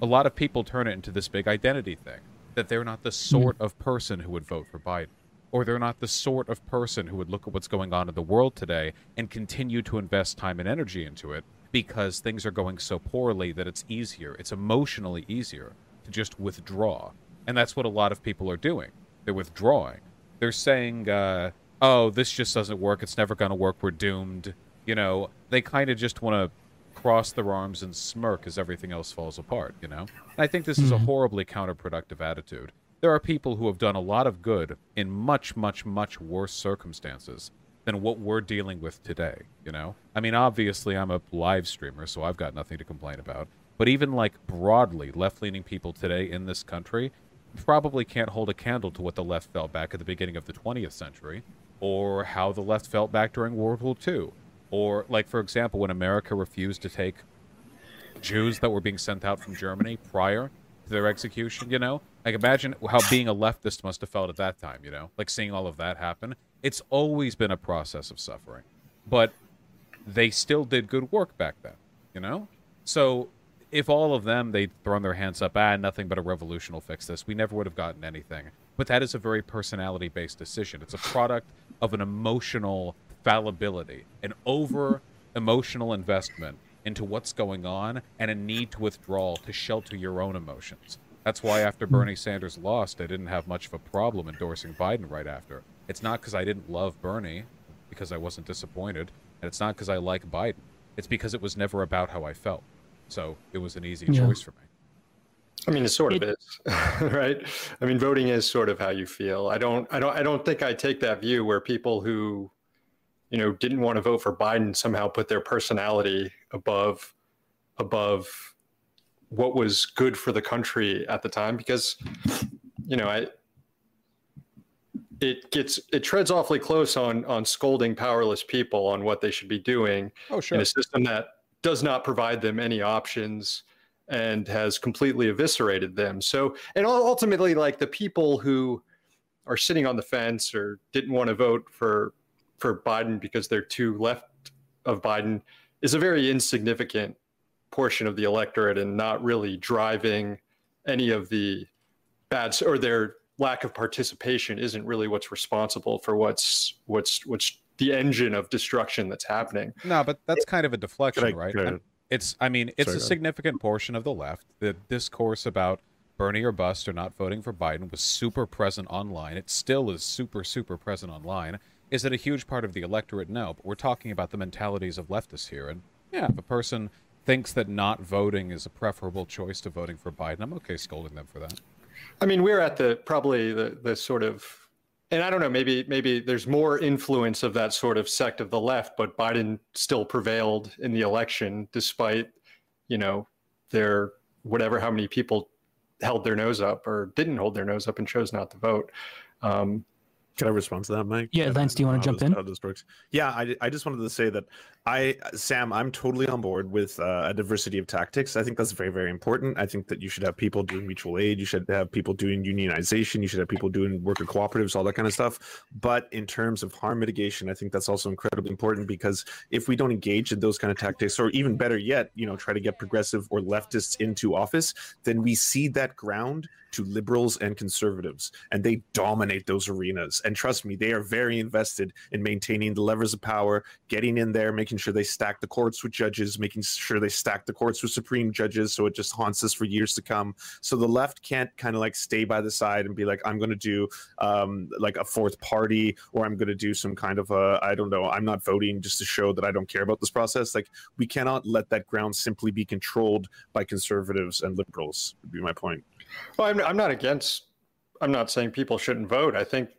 A lot of people turn it into this big identity thing that they're not the sort mm. of person who would vote for Biden, or they're not the sort of person who would look at what's going on in the world today and continue to invest time and energy into it because things are going so poorly that it's easier, it's emotionally easier to just withdraw. And that's what a lot of people are doing. They're withdrawing. They're saying, uh, oh, this just doesn't work. It's never going to work. We're doomed. You know, they kind of just want to cross their arms and smirk as everything else falls apart, you know? And I think this is a mm-hmm. horribly counterproductive attitude. There are people who have done a lot of good in much, much, much worse circumstances than what we're dealing with today, you know? I mean, obviously, I'm a live streamer, so I've got nothing to complain about. But even like broadly, left leaning people today in this country probably can't hold a candle to what the left felt back at the beginning of the 20th century, or how the left felt back during World War II. Or, like, for example, when America refused to take Jews that were being sent out from Germany prior to their execution, you know? Like, imagine how being a leftist must have felt at that time, you know? Like, seeing all of that happen. It's always been a process of suffering. But they still did good work back then, you know? So if all of them they'd thrown their hands up, ah, nothing but a revolution will fix this, we never would have gotten anything. But that is a very personality based decision. It's a product of an emotional fallibility, an over emotional investment into what's going on, and a need to withdraw to shelter your own emotions. That's why after hmm. Bernie Sanders lost, I didn't have much of a problem endorsing Biden right after. It's not because I didn't love Bernie, because I wasn't disappointed, and it's not because I like Biden. It's because it was never about how I felt. So it was an easy yeah. choice for me. I mean, it sort of is, (laughs) right? I mean, voting is sort of how you feel. I don't, I don't, I don't think I take that view where people who, you know, didn't want to vote for Biden somehow put their personality above, above what was good for the country at the time. Because, you know, I, it gets it treads awfully close on on scolding powerless people on what they should be doing oh, sure. in a system that does not provide them any options and has completely eviscerated them. So, and ultimately, like the people who are sitting on the fence or didn't want to vote for for Biden because they're too left of Biden is a very insignificant portion of the electorate and not really driving any of the bad or their lack of participation isn't really what's responsible for what's what's what's the engine of destruction that's happening. No, but that's kind of a deflection, I, right? It's, I mean, it's Sorry, a significant portion of the left. The discourse about Bernie or bust or not voting for Biden was super present online. It still is super, super present online. Is it a huge part of the electorate? No, but we're talking about the mentalities of leftists here. And yeah, if a person thinks that not voting is a preferable choice to voting for Biden, I'm okay scolding them for that. I mean, we're at the probably the the sort of and I don't know, maybe maybe there's more influence of that sort of sect of the left, but Biden still prevailed in the election despite, you know, their whatever how many people held their nose up or didn't hold their nose up and chose not to vote. Um, can I respond to that, Mike? Yeah, Lance, do you want to jump this, in? How this works? Yeah, I, I just wanted to say that I, Sam, I'm totally on board with uh, a diversity of tactics. I think that's very, very important. I think that you should have people doing mutual aid. You should have people doing unionization. You should have people doing worker cooperatives, all that kind of stuff. But in terms of harm mitigation, I think that's also incredibly important because if we don't engage in those kind of tactics, or even better yet, you know, try to get progressive or leftists into office, then we cede that ground to liberals and conservatives, and they dominate those arenas. And trust me, they are very invested in maintaining the levers of power, getting in there, making sure they stack the courts with judges, making sure they stack the courts with supreme judges, so it just haunts us for years to come. So the left can't kind of like stay by the side and be like, I'm going to do um, like a fourth party, or I'm going to do some kind of a, I don't know, I'm not voting just to show that I don't care about this process. Like we cannot let that ground simply be controlled by conservatives and liberals. Would be my point. Well, I'm, I'm not against. I'm not saying people shouldn't vote. I think.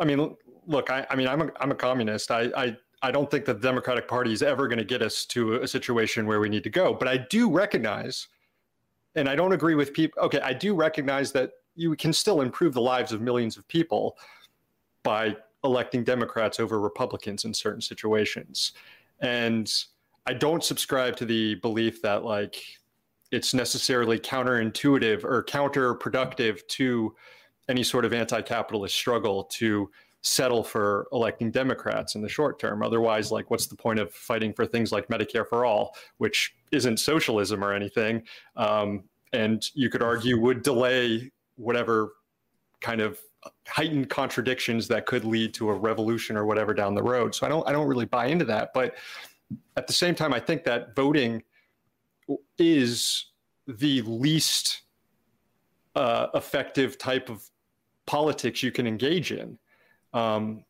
I mean, look. I, I mean, I'm a, I'm a communist. I, I I don't think the Democratic Party is ever going to get us to a situation where we need to go. But I do recognize, and I don't agree with people. Okay, I do recognize that you can still improve the lives of millions of people by electing Democrats over Republicans in certain situations. And I don't subscribe to the belief that like it's necessarily counterintuitive or counterproductive to any sort of anti-capitalist struggle to settle for electing Democrats in the short term. Otherwise, like, what's the point of fighting for things like Medicare for all, which isn't socialism or anything, um, and you could argue would delay whatever kind of heightened contradictions that could lead to a revolution or whatever down the road. So I don't I don't really buy into that, but at the same time, I think that voting is the least uh, effective type of politics you can engage in, um,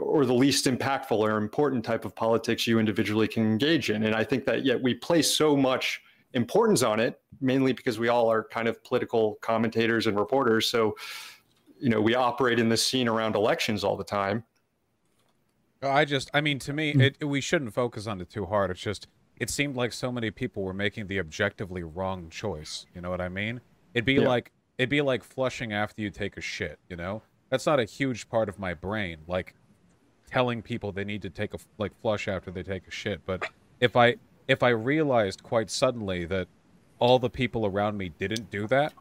or the least impactful or important type of politics you individually can engage in. And I think that yet we place so much importance on it, mainly because we all are kind of political commentators and reporters. So, you know, we operate in this scene around elections all the time. I just, I mean, to me, hmm. it, we shouldn't focus on it too hard. It's just, it seemed like so many people were making the objectively wrong choice. You know what I mean? It'd be yeah. like, it'd be like flushing after you take a shit. You know, that's not a huge part of my brain. Like telling people they need to take a like flush after they take a shit. But if I if I realized quite suddenly that all the people around me didn't do that,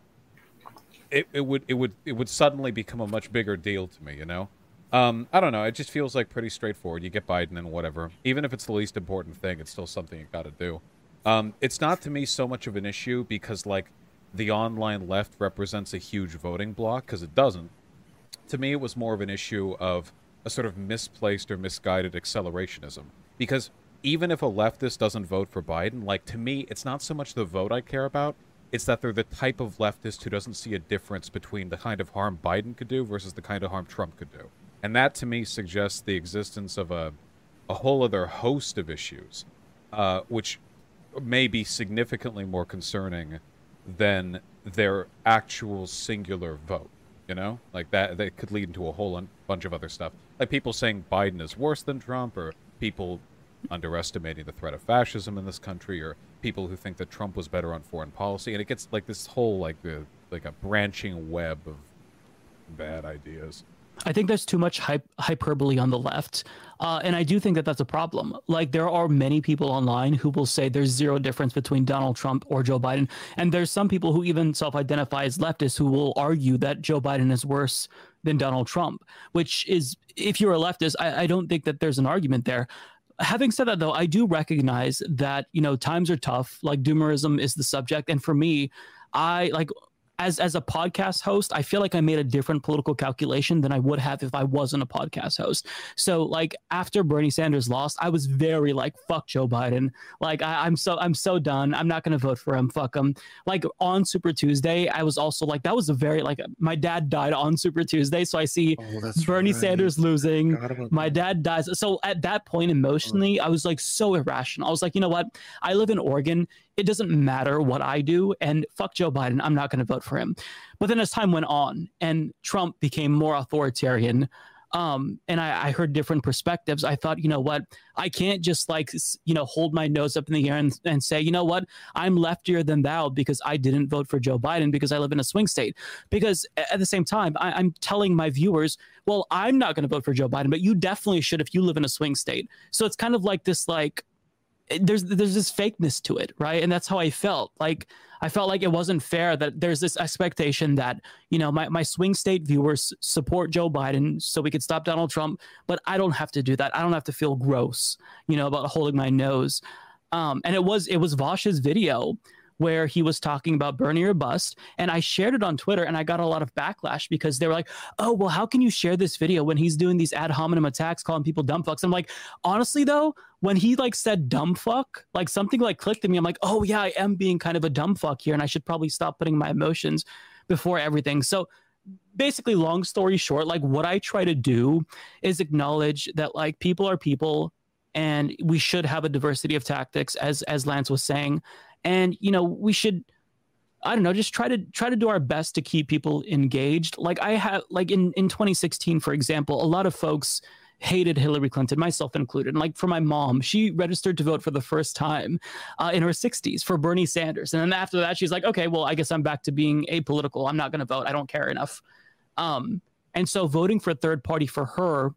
it, it would it would it would suddenly become a much bigger deal to me. You know. Um, I don't know. It just feels like pretty straightforward. You get Biden and whatever. Even if it's the least important thing, it's still something you got to do. Um, it's not to me so much of an issue because like the online left represents a huge voting bloc because it doesn't. To me, it was more of an issue of a sort of misplaced or misguided accelerationism. Because even if a leftist doesn't vote for Biden, like to me, it's not so much the vote I care about. It's that they're the type of leftist who doesn't see a difference between the kind of harm Biden could do versus the kind of harm Trump could do. And that to me suggests the existence of a, a whole other host of issues, uh, which may be significantly more concerning than their actual singular vote. You know, like that that could lead into a whole un- bunch of other stuff, like people saying Biden is worse than Trump, or people underestimating the threat of fascism in this country, or people who think that Trump was better on foreign policy, and it gets like this whole like a, like a branching web of bad ideas. I think there's too much hype, hyperbole on the left. Uh, and I do think that that's a problem. Like, there are many people online who will say there's zero difference between Donald Trump or Joe Biden. And there's some people who even self identify as leftists who will argue that Joe Biden is worse than Donald Trump, which is, if you're a leftist, I, I don't think that there's an argument there having said that though i do recognize that you know times are tough like doomerism is the subject and for me i like as as a podcast host, I feel like I made a different political calculation than I would have if I wasn't a podcast host. So like after Bernie Sanders lost, I was very like fuck Joe Biden. Like I, am so I'm so done. I'm not gonna vote for him. Fuck him. Like on Super Tuesday, I was also like that was a very like my dad died on Super Tuesday, so I see oh, Bernie right. Sanders losing. My dad dies. So at that point emotionally, I was like so irrational. I was like, you know what? I live in Oregon it doesn't matter what I do. And fuck Joe Biden, I'm not going to vote for him. But then as time went on and Trump became more authoritarian, um, and I, I, heard different perspectives. I thought, you know what, I can't just like you know hold my nose up in the air and, and say, you know what, I'm leftier than thou because I didn't vote for Joe Biden because I live in a swing state. Because at the same time, I, I'm telling my viewers, well, I'm not going to vote for Joe Biden, but you definitely should if you live in a swing state. So it's kind of like this like there's there's this fakeness to it, right? And that's how I felt. Like I felt like it wasn't fair that there's this expectation that you know my my swing state viewers support Joe Biden so we could stop Donald Trump, but I don't have to do that. I don't have to feel gross, you know, about holding my nose. Um, and it was it was Vaush's video where he was talking about Bernie or bust. And I shared it on Twitter and I got a lot of backlash because they were like, oh, well, how can you share this video when he's doing these ad hominem attacks, calling people dumb fucks? I'm like, honestly, though, when he like said dumb fuck, like something like clicked in me. I'm like, oh, yeah, I am being kind of a dumb fuck here. And I should probably stop putting my emotions before everything. So, basically long story short like what i try to do is acknowledge that like people are people and we should have a diversity of tactics as as lance was saying and you know we should I don't know, just try to try to do our best to keep people engaged. Like I have like in in 2016 for example, a lot of folks hated Hillary Clinton, myself included. And like for my mom, she registered to vote for the first time uh, in her 60s for Bernie Sanders. And then after that, she's like, okay, well, I guess I'm back to being apolitical. I'm not going to vote. I don't care enough. Um, and so voting for a third party for her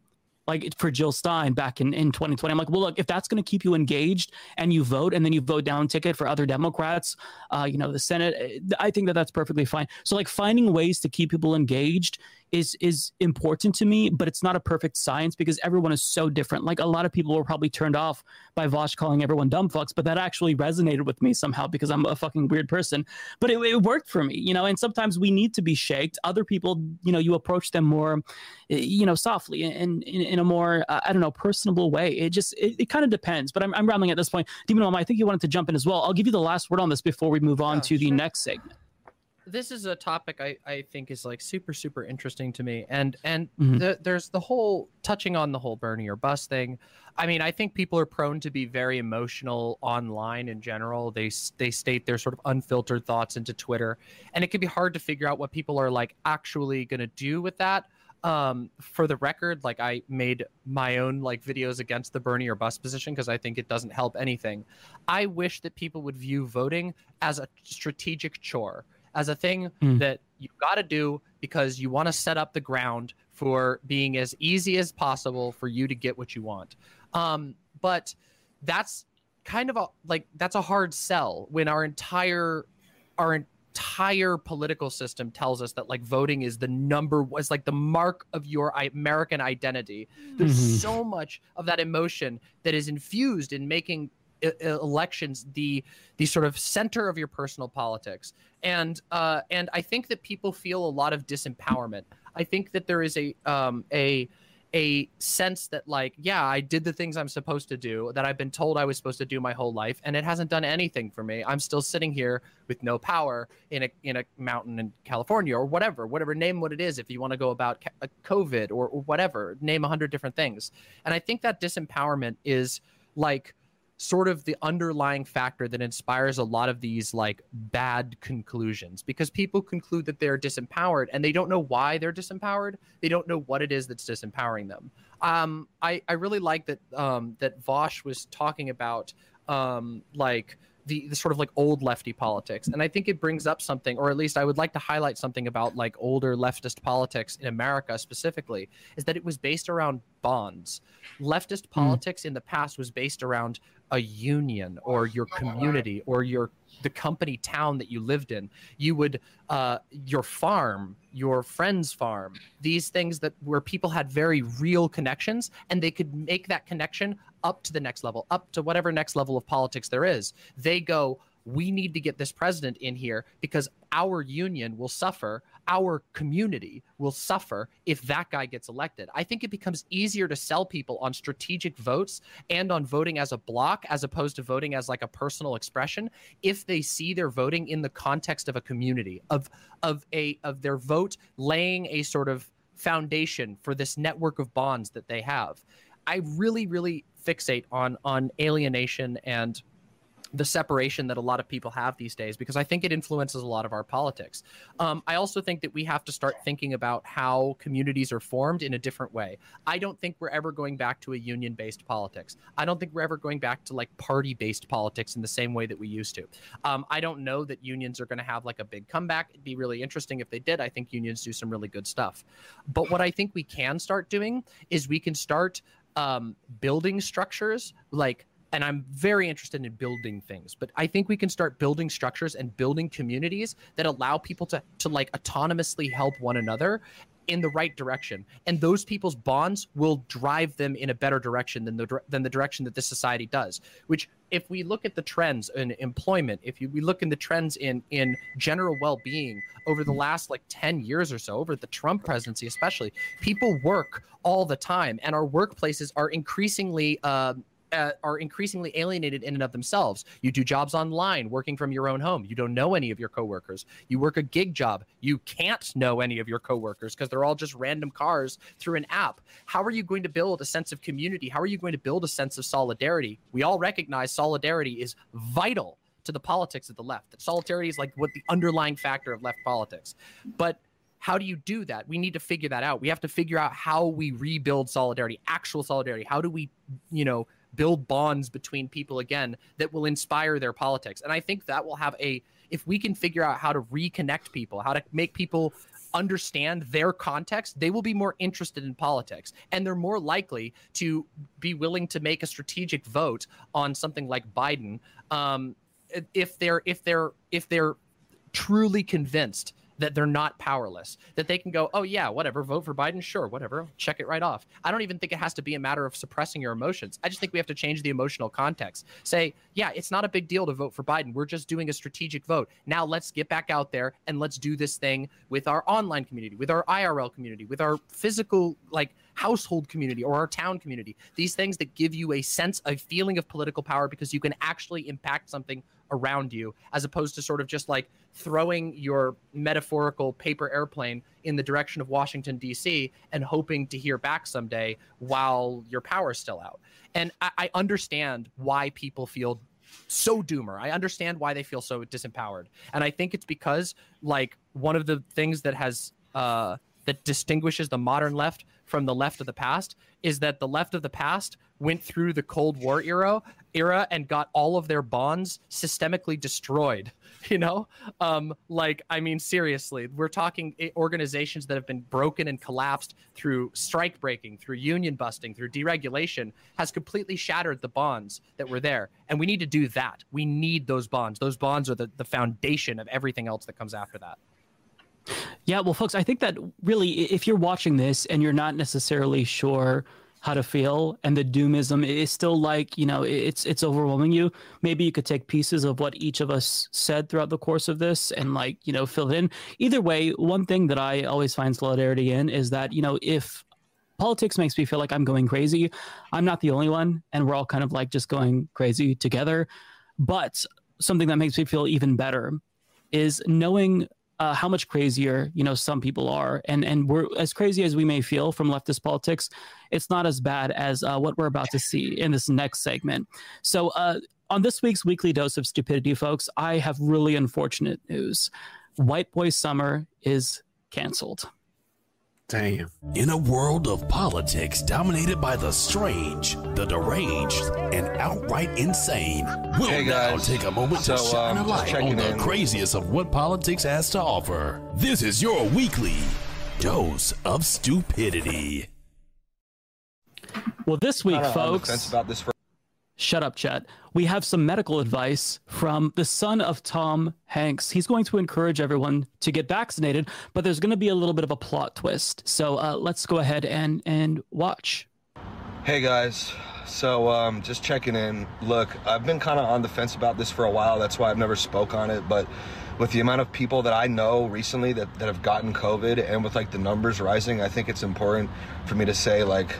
like for Jill Stein back in, in 2020. I'm like, well, look, if that's going to keep you engaged and you vote and then you vote down ticket for other Democrats, uh, you know, the Senate, I think that that's perfectly fine. So like finding ways to keep people engaged is is important to me, but it's not a perfect science because everyone is so different. Like a lot of people were probably turned off by Vaush calling everyone dumb fucks, but that actually resonated with me somehow because I'm a fucking weird person. But it, it worked for me, you know. And sometimes we need to be shaked. Other people, you know, you approach them more, you know, softly and in, in a more uh, I don't know personable way. It just it, it kind of depends. But I'm, I'm rambling at this point. Demon I think you wanted to jump in as well. I'll give you the last word on this before we move on oh, to sure. the next segment this is a topic I, I think is like super super interesting to me and and mm-hmm. the, there's the whole touching on the whole Bernie or bust thing. I mean i think people are prone to be very emotional online in general. They they state their sort of unfiltered thoughts into twitter and it can be hard to figure out what people are like actually going to do with that. Um for the record like i made my own like videos against the bernie or bust position because i think it doesn't help anything. I wish that people would view voting as a strategic chore as a thing mm. that you got to do because you want to set up the ground for being as easy as possible for you to get what you want. Um, but that's kind of a like that's a hard sell when our entire our entire political system tells us that like voting is the number was like the mark of your American identity. There's mm-hmm. so much of that emotion that is infused in making elections the the sort of center of your personal politics. And uh, and I think that people feel a lot of disempowerment. I think that there is a um, a a sense that like yeah i did the things i'm supposed to do that i've been told i was supposed to do my whole life and it hasn't done anything for me. I'm still sitting here with no power in a in a mountain in california or whatever whatever name what it is if you want to go about uh, covid or, or whatever name a hundred different things. And i think that disempowerment is like sort of the underlying factor that inspires a lot of these like bad conclusions because people conclude that they're disempowered and they don't know why they're disempowered they don't know what it is that's disempowering them um, I, I really like that um, that Vaush was talking about um, like the, the sort of like old lefty politics and i think it brings up something or at least i would like to highlight something about like older leftist politics in america specifically is that it was based around bonds leftist hmm. politics mm. in the past was based around a union or your community or your the company town that you lived in. You would uh, your farm your friend's farm these things that where people had very real connections and they could make that connection up to the next level up to whatever next level of politics there is. They go we need to get this president in here because our union will suffer, our community will suffer if that guy gets elected. I think it becomes easier to sell people on strategic votes and on voting as a block as opposed to voting as like a personal expression if they see their voting in the context of a community of of a of their vote laying a sort of foundation for this network of bonds that they have. I really really fixate on on alienation and the separation that a lot of people have these days because I think it influences a lot of our politics. Um, I also think that we have to start thinking about how communities are formed in a different way. I don't think we're ever going back to a union based politics. I don't think we're ever going back to like party based politics in the same way that we used to. Um, I don't know that unions are going to have like a big comeback. It'd be really interesting if they did. I think unions do some really good stuff. But what I think we can start doing is we can start um, building structures like and I'm very interested in building things, but I think we can start building structures and building communities that allow people to to like autonomously help one another in the right direction. And those people's bonds will drive them in a better direction than the than the direction that this society does which if we look at the trends in employment if you, we look in the trends in in general well-being over the last like 10 years or so over the Trump presidency especially people work all the time and our workplaces are increasingly uh, uh, are increasingly alienated in and of themselves. You do jobs online, working from your own home. You don't know any of your coworkers. You work a gig job. You can't know any of your coworkers because they're all just random cars through an app. How are you going to build a sense of community? How are you going to build a sense of solidarity? We all recognize solidarity is vital to the politics of the left. That solidarity is like what the underlying factor of left politics. But how do you do that? We need to figure that out. We have to figure out how we rebuild solidarity, actual solidarity. How do we, you know, build bonds between people again that will inspire their politics. And I think that will have a if we can figure out how to reconnect people, how to make people understand their context, they will be more interested in politics and they're more likely to be willing to make a strategic vote on something like Biden um, if they're if they're if they're truly convinced that they're not powerless, that they can go, oh, yeah, whatever, vote for Biden, sure, whatever, check it right off. I don't even think it has to be a matter of suppressing your emotions. I just think we have to change the emotional context. Say, yeah, it's not a big deal to vote for Biden. We're just doing a strategic vote. Now let's get back out there and let's do this thing with our online community, with our IRL community, with our physical, like, household community or our town community. These things that give you a sense, a feeling of political power because you can actually impact something around you as opposed to sort of just like throwing your metaphorical paper airplane in the direction of Washington, D.C., and hoping to hear back someday while your power's still out. And I, I understand why people feel so doomer. I understand why they feel so disempowered. And I think it's because, like, one of the things that has, uh, that distinguishes the modern left from the left of the past is that the left of the past went through the Cold War era era and got all of their bonds systemically destroyed. (laughs) You know, um, like I mean, seriously, we're talking organizations that have been broken and collapsed through strike breaking, through union busting, through deregulation, has completely shattered the bonds that were there. And we need to do that. We need those bonds. Those bonds are the, the foundation of everything else that comes after that. Yeah, well, folks, I think that really, if you're watching this and you're not necessarily sure how to feel and the doomism is still like you know it's it's overwhelming you. Maybe you could take pieces of what each of us said throughout the course of this and like you know fill it in. Either way one thing that i always find solidarity in is that you know if politics makes me feel like i'm going crazy i'm not the only one and we're all kind of like just going crazy together. But something that makes me feel even better is knowing uh, how much crazier you know some people are. And and we're as crazy as we may feel from leftist politics it's not as bad as uh, what we're about to see in this next segment. So uh, on this week's weekly dose of stupidity folks i have really unfortunate news. White boy summer is canceled Damn. In a world of politics dominated by the strange, the deranged, and outright insane, we'll hey now take a moment so, to shine um, a light on the in. craziest of what politics has to offer. This is your weekly dose of stupidity. Well, this week, folks. About this for- Shut up, Chet. We have some medical advice from the son of Tom Hanks. He's going to encourage everyone to get vaccinated, but there's going to be a little bit of a plot twist. So uh, let's go ahead and and watch. Hey guys, so um, just checking in. Look, I've been kind of on the fence about this for a while. That's why I've never spoke on it, but with the amount of people that I know recently that, that have gotten COVID and with like the numbers rising, I think it's important for me to say like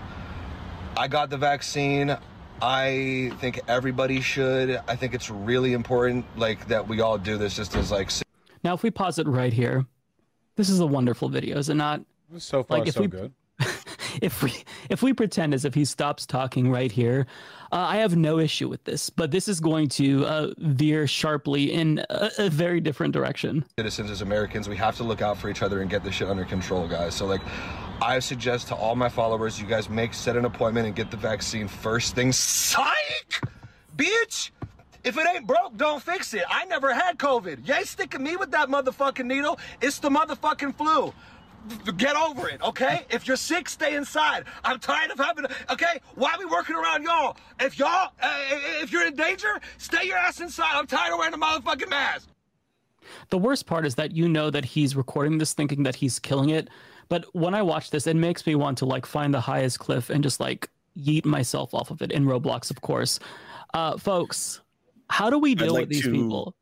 I got the vaccine. I think everybody should. I think it's really important, like that we all do this just as like. Now, if we pause it right here, this is a wonderful video, is it not? So far, like if so we, good. (laughs) if we if we pretend as if he stops talking right here, uh, I have no issue with this. But this is going to uh, veer sharply in a, a, very different direction. Citizens as Americans, we have to look out for each other and get this shit under control, guys. So like, I suggest to all my followers, you guys make set an appointment and get the vaccine first thing. Psych, bitch. If it ain't broke, don't fix it. I never had COVID. You ain't sticking me with that motherfucking needle. It's the motherfucking flu. Get over it, okay? If you're sick, stay inside. I'm tired of having, okay? Why we working around y'all? If y'all, uh, if you're in danger, stay your ass inside. I'm tired of wearing a motherfucking mask. The worst part is that you know that he's recording this thinking that he's killing it but when I watch this, it makes me want to like find the highest cliff and just like yeet myself off of it in Roblox, of course. Uh, folks, how do we deal like with these to, people?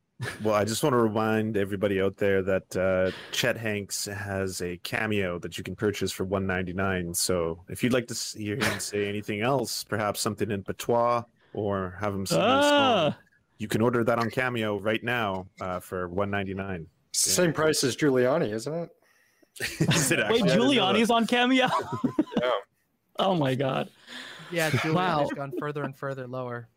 well, I (laughs) just want to remind everybody out there that uh, Chet Hanks has a cameo that you can purchase for one ninety nine. So if you'd like to hear him say anything else, perhaps something in patois or have him sing ah. a song, you can order that on Cameo right now uh, for one ninety nine. Same price as Giuliani, isn't it? Wait, Giuliani's on Cameo. (laughs) yeah. Oh my god. Yeah, Giuliani's wow. gone further and further lower.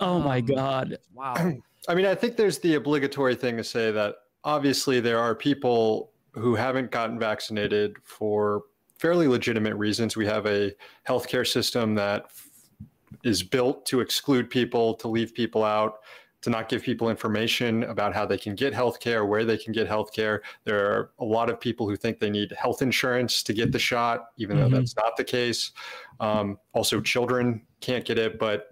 Oh um, my god. Wow. (clears throat) I mean, I think there's the obligatory thing to say that obviously there are people who haven't gotten vaccinated for fairly legitimate reasons. We have a healthcare system that is built to exclude people, to leave people out to not give people information about how they can get health care, where they can get health care. There are a lot of people who think they need health insurance to get the shot, even mm-hmm. though that's not the case. Um, also, children can't get it. But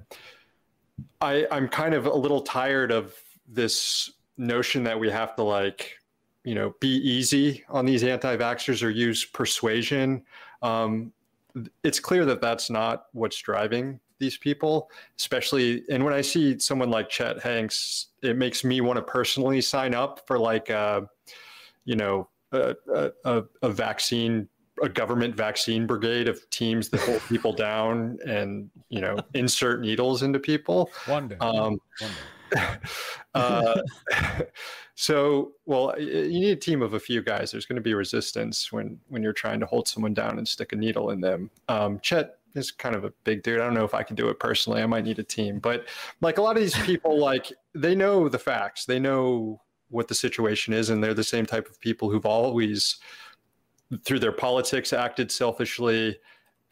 I, I'm kind of a little tired of this notion that we have to like you know, be easy on these anti-vaxxers or use persuasion. Um, it's clear that that's not what's driving these people, especially. And when I see someone like Chet Hanks, it makes me want to personally sign up for like, uh, you know, a, a, a vaccine a government vaccine brigade of teams that hold people (laughs) down and you know insert needles into people. One day. Um, One day. (laughs) uh, (laughs) so, well, you need a team of a few guys. There's going to be resistance when when you're trying to hold someone down and stick a needle in them. Um, Chet is kind of a big dude. I don't know if I can do it personally. I might need a team, but like a lot of these (laughs) people, like they know the facts. They know what the situation is, and they're the same type of people who've always, through their politics, acted selfishly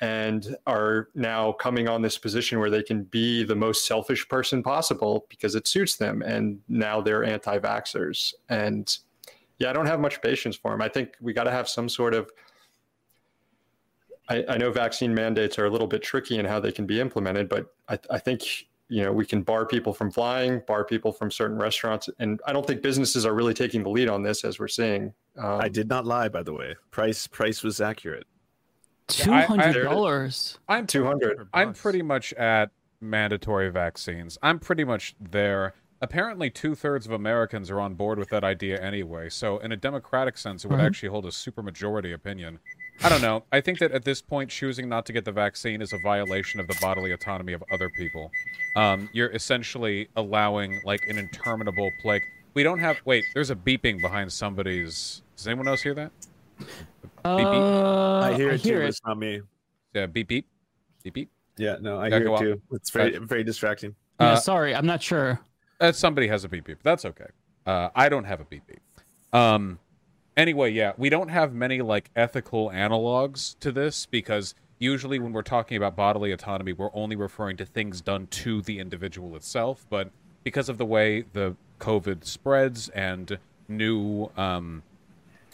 and are now coming on this position where they can be the most selfish person possible because it suits them. And now they're anti vaxxers. And yeah, I don't have much patience for them. I think we got to have some sort of I, I, know vaccine mandates are a little bit tricky in how they can be implemented, but I, I, think you know we can bar people from flying, bar people from certain restaurants, and I don't think businesses are really taking the lead on this, as we're seeing. Um, I did not lie, by the way. Price price was accurate. Two hundred dollars. I'm two hundred. I'm pretty much at mandatory vaccines. I'm pretty much there. Apparently, two thirds of Americans are on board with that idea anyway. So, in a democratic sense, it would mm-hmm. actually hold a supermajority opinion. I don't know. I think that at this point, choosing not to get the vaccine is a violation of the bodily autonomy of other people. Um, you're essentially allowing like an interminable plague. We don't have. Wait, there's a beeping behind somebody's. Does anyone else hear that? Beep, beep. Uh, I hear I it hear too. It. It's not me. Yeah, beep beep, beep beep. Yeah, no, I hear it too. It's very uh, very distracting. Yeah, uh, sorry, I'm not sure. Uh, somebody has a beep beep. That's okay. Uh, I don't have a beep beep. Um, anyway, yeah, we don't have many like ethical analogs to this because usually when we're talking about bodily autonomy, we're only referring to things done to the individual itself. But because of the way the COVID spreads and new um,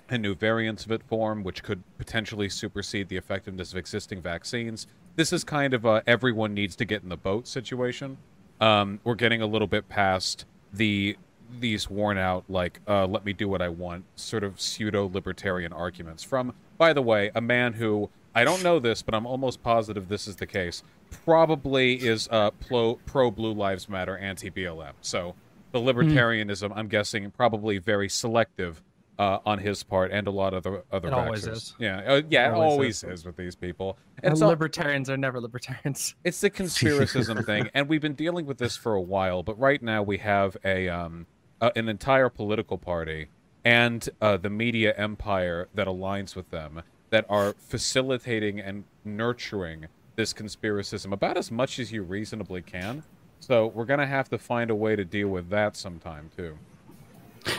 and new variants of it form, which could potentially supersede the effectiveness of existing vaccines, this is kind of a everyone needs to get in the boat situation. Um, we're getting a little bit past the these worn out like uh, let me do what i want sort of pseudo libertarian arguments from by the way a man who i don't know this but i'm almost positive this is the case probably is uh, pro, pro blue lives matter anti blm so the hmm. libertarianism mm. i'm guessing probably very selective uh, on his part and a lot of the other it always is. Yeah, uh, yeah, it, always, always is. is. with these people. And libertarians are never libertarians. It's the conspiracism thing, and we've been dealing with this for a while. But right now we have a um, uh, an entire political party and uh, the media empire that aligns with them that are facilitating and nurturing this conspiracism about as much as you reasonably can. So we're going to have to find a way to deal with that sometime too.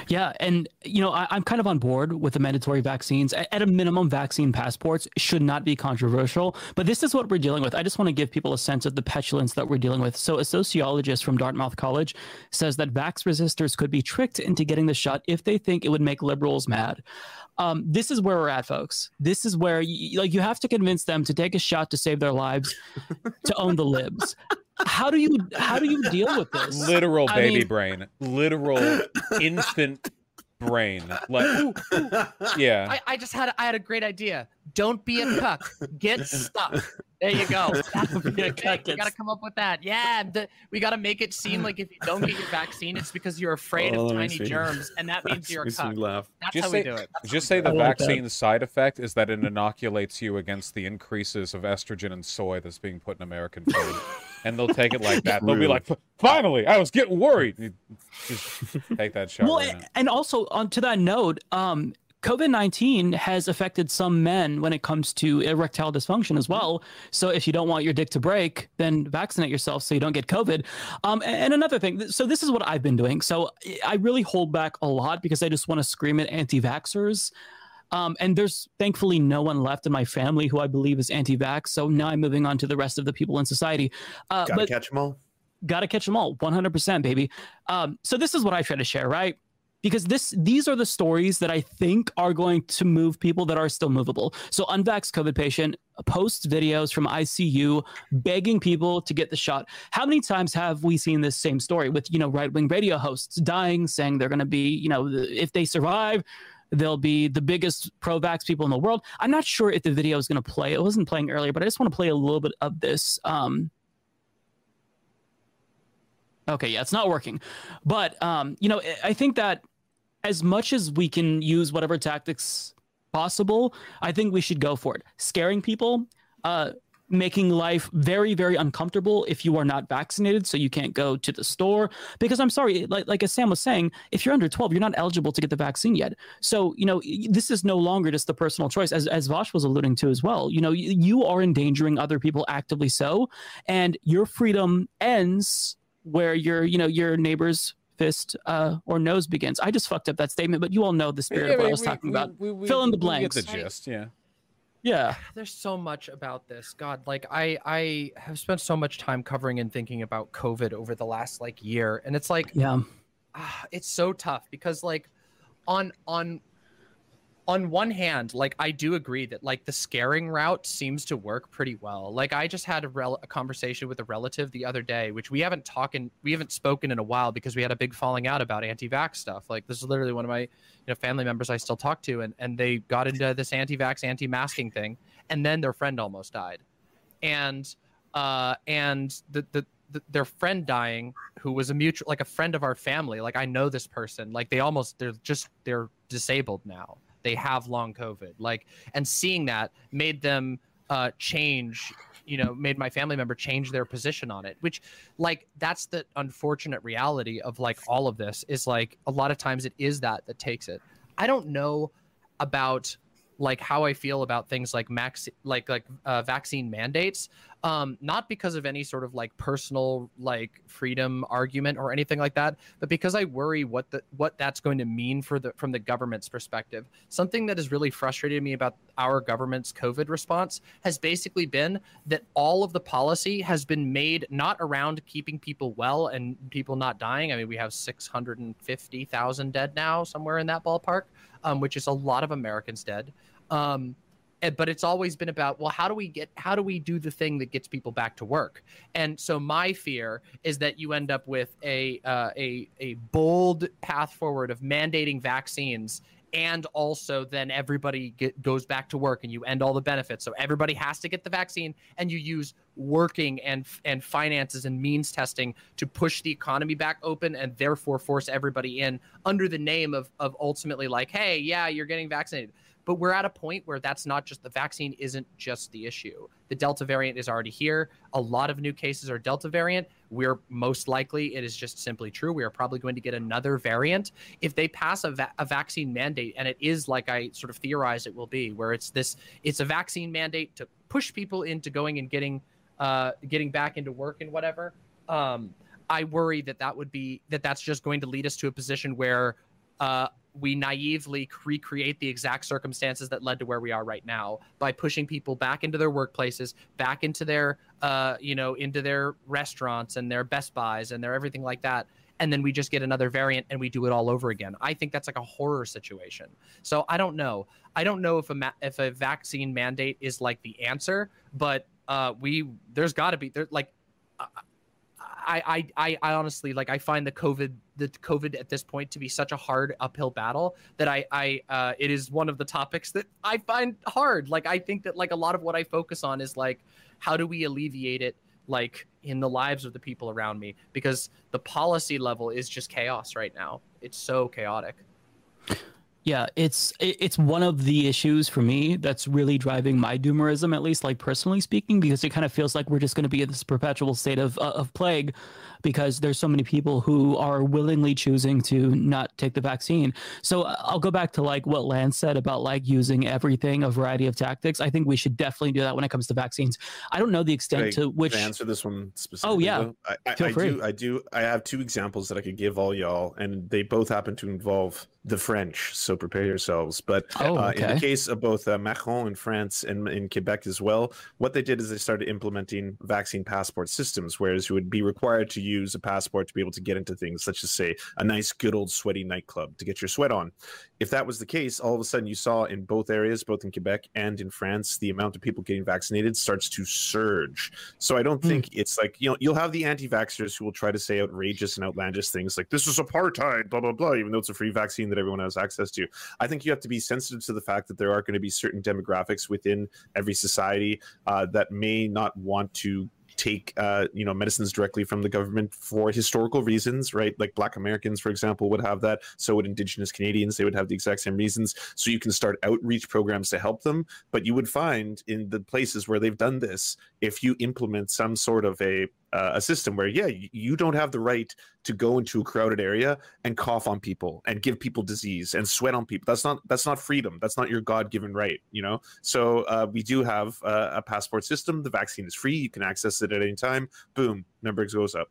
Yeah, and you know I, am kind of on board with the mandatory vaccines. At a minimum, vaccine passports should not be controversial. But this is what we're dealing with. I just want to give people a sense of the petulance that we're dealing with. So, a sociologist from Dartmouth College says that vax resistors could be tricked into getting the shot if they think it would make liberals mad. Um, this is where we're at, folks. This is where like you have to convince them to take a shot to save their lives, to own the libs how do you how do you deal with this? Literal baby mean, brain, literal infant brain. Like, ooh, (laughs) ooh. yeah. I, I, just had I had a great idea. Don't be a cuck. Get stuck. There you go. (laughs) you got to come up with that. Yeah, the, we got to make it seem like if you don't get your vaccine, it's because you're afraid oh, of tiny germs, and that means you're a cuck. Laugh. That's just how say, we do it. That's just say the vaccine side effect is that it inoculates you against the increases of estrogen and soy that's being put in American food. (laughs) and they'll take it like that. They'll be like, "Finally, I was getting worried." Just take that shot. Well, right and also on to that note, um, COVID 19 has affected some men when it comes to erectile dysfunction as well. So, if you don't want your dick to break, then vaccinate yourself so you don't get COVID. Um, and another thing, so this is what I've been doing. So, I really hold back a lot because I just want to scream at anti vaxxers. Um, and there's thankfully no one left in my family who I believe is anti vax. So now I'm moving on to the rest of the people in society. Uh, Gotta catch them all. Gotta catch them all. 100%, baby. Um, so, this is what I try to share, right? Because this these are the stories that I think are going to move people that are still movable. So unvaxxed COVID patient posts videos from ICU begging people to get the shot. How many times have we seen this same story with you know right wing radio hosts dying, saying they're going to be you know if they survive. They'll be the biggest pro vax people in the world. I'm not sure if the video is going to play. It wasn't playing earlier, but I just want to play a little bit of this. Um, okay, yeah, it's not working. But, um, you know, I think that as much as we can use whatever tactics possible, I think we should go for it. Scaring people, uh, making life very, very uncomfortable if you are not vaccinated, so you can't go to the store. Because I'm sorry, like, like as Sam was saying, if you're under 12, you're not eligible to get the vaccine yet. So, you know, this is no longer just the personal choice, as, as Vaush was alluding to as well. You know, you, you are endangering other people actively so, and your freedom ends where your, you know, your neighbor's fist uh, or nose begins. I just fucked up that statement, but you all know the spirit yeah, of what we, I was we, talking we, about. Fill in the blanks. get the gist, yeah. Yeah. (sighs) There's so much about this. God, like I I have spent so much time covering and thinking about COVID over the last like year, and it's like, yeah, ah, it's so tough because like on on on one hand, like I do agree that like the scaring route seems to work pretty well. Like I just had a, rel- a conversation with a relative the other day, which we haven't talking, we haven't spoken in a while because we had a big falling out about anti-vax stuff. Like this is literally one of my you know family members I still talk to, and and they got into this anti-vax, anti-masking thing, and then their friend almost died, and uh and the the their friend dying who was a mutual like a friend of our family like i know this person like they almost they're just they're disabled now they have long COVID. Like, and seeing that made them uh, change you know made my family member change their position on it which like that's the unfortunate reality of like all of this is like a lot of times it is that that takes it i don't know about like how I feel about things like max like like uh, vaccine mandates, um, not because of any sort of like personal like freedom argument or anything like that, but because I worry what the what that's going to mean for the from the government's perspective. Something that has really frustrated me about our government's COVID response has basically been that all of the policy has been made not around keeping people well and people not dying. I mean, we have six hundred and fifty thousand dead now, somewhere in that ballpark um, which is a lot of Americans dead. Um, but it's always been about well how do we get how do we do the thing that gets people back to work? And so my fear is that you end up with a uh, a a bold path forward of mandating vaccines and also then everybody get, goes back to work and you end all the benefits. So everybody has to get the vaccine and you use working and and finances and means testing to push the economy back open and therefore force everybody in under the name of of ultimately like hey yeah you're getting vaccinated but we're at a point where that's not just the vaccine isn't just the issue. The Delta variant is already here. A lot of new cases are Delta variant. We're most likely, it is just simply true. We are probably going to get another variant. If they pass a, va- a vaccine mandate, and it is like I sort of theorize it will be, where it's this, it's a vaccine mandate to push people into going and getting, uh, getting back into work and whatever. Um, I worry that that would be that that's just going to lead us to a position where uh, we naively recreate the exact circumstances that led to where we are right now by pushing people back into their workplaces, back into their, uh, you know, into their restaurants and their Best Buys and their everything like that. And then we just get another variant and we do it all over again. I think that's like a horror situation. So I don't know. I don't know if a ma- if a vaccine mandate is like the answer, but uh, we there's got to be there like. I, I, I honestly like I find the COVID the COVID at this point to be such a hard uphill battle that I, I uh, it is one of the topics that I find hard. Like I think that like a lot of what I focus on is like how do we alleviate it like in the lives of the people around me because the policy level is just chaos right now. It's so chaotic. Yeah, it's it's one of the issues for me that's really driving my doomerism, at least like personally speaking, because it kind of feels like we're just going to be in this perpetual state of uh, of plague, because there's so many people who are willingly choosing to not take the vaccine. So uh, I'll go back to like what Lance said about like using everything, a variety of tactics. I think we should definitely do that when it comes to vaccines. I don't know the extent to which answer this one specifically. Oh yeah, I, I, Feel I free. do. I do. I have two examples that I could give all y'all, and they both happen to involve the French. So so prepare yourselves. But oh, okay. uh, in the case of both uh, Macron in France and in Quebec as well, what they did is they started implementing vaccine passport systems, whereas you would be required to use a passport to be able to get into things, such as say a nice, good old sweaty nightclub to get your sweat on. If that was the case, all of a sudden you saw in both areas, both in Quebec and in France, the amount of people getting vaccinated starts to surge. So I don't mm. think it's like you know you'll have the anti-vaxxers who will try to say outrageous and outlandish things like this is apartheid, blah blah blah, even though it's a free vaccine that everyone has access to. I think you have to be sensitive to the fact that there are going to be certain demographics within every society uh, that may not want to take uh, you know medicines directly from the government for historical reasons, right? Like Black Americans, for example, would have that. So would Indigenous Canadians; they would have the exact same reasons. So you can start outreach programs to help them. But you would find in the places where they've done this, if you implement some sort of a uh, a system where yeah you don't have the right to go into a crowded area and cough on people and give people disease and sweat on people that's not that's not freedom that's not your god-given right you know so uh, we do have uh, a passport system the vaccine is free you can access it at any time boom numbers goes up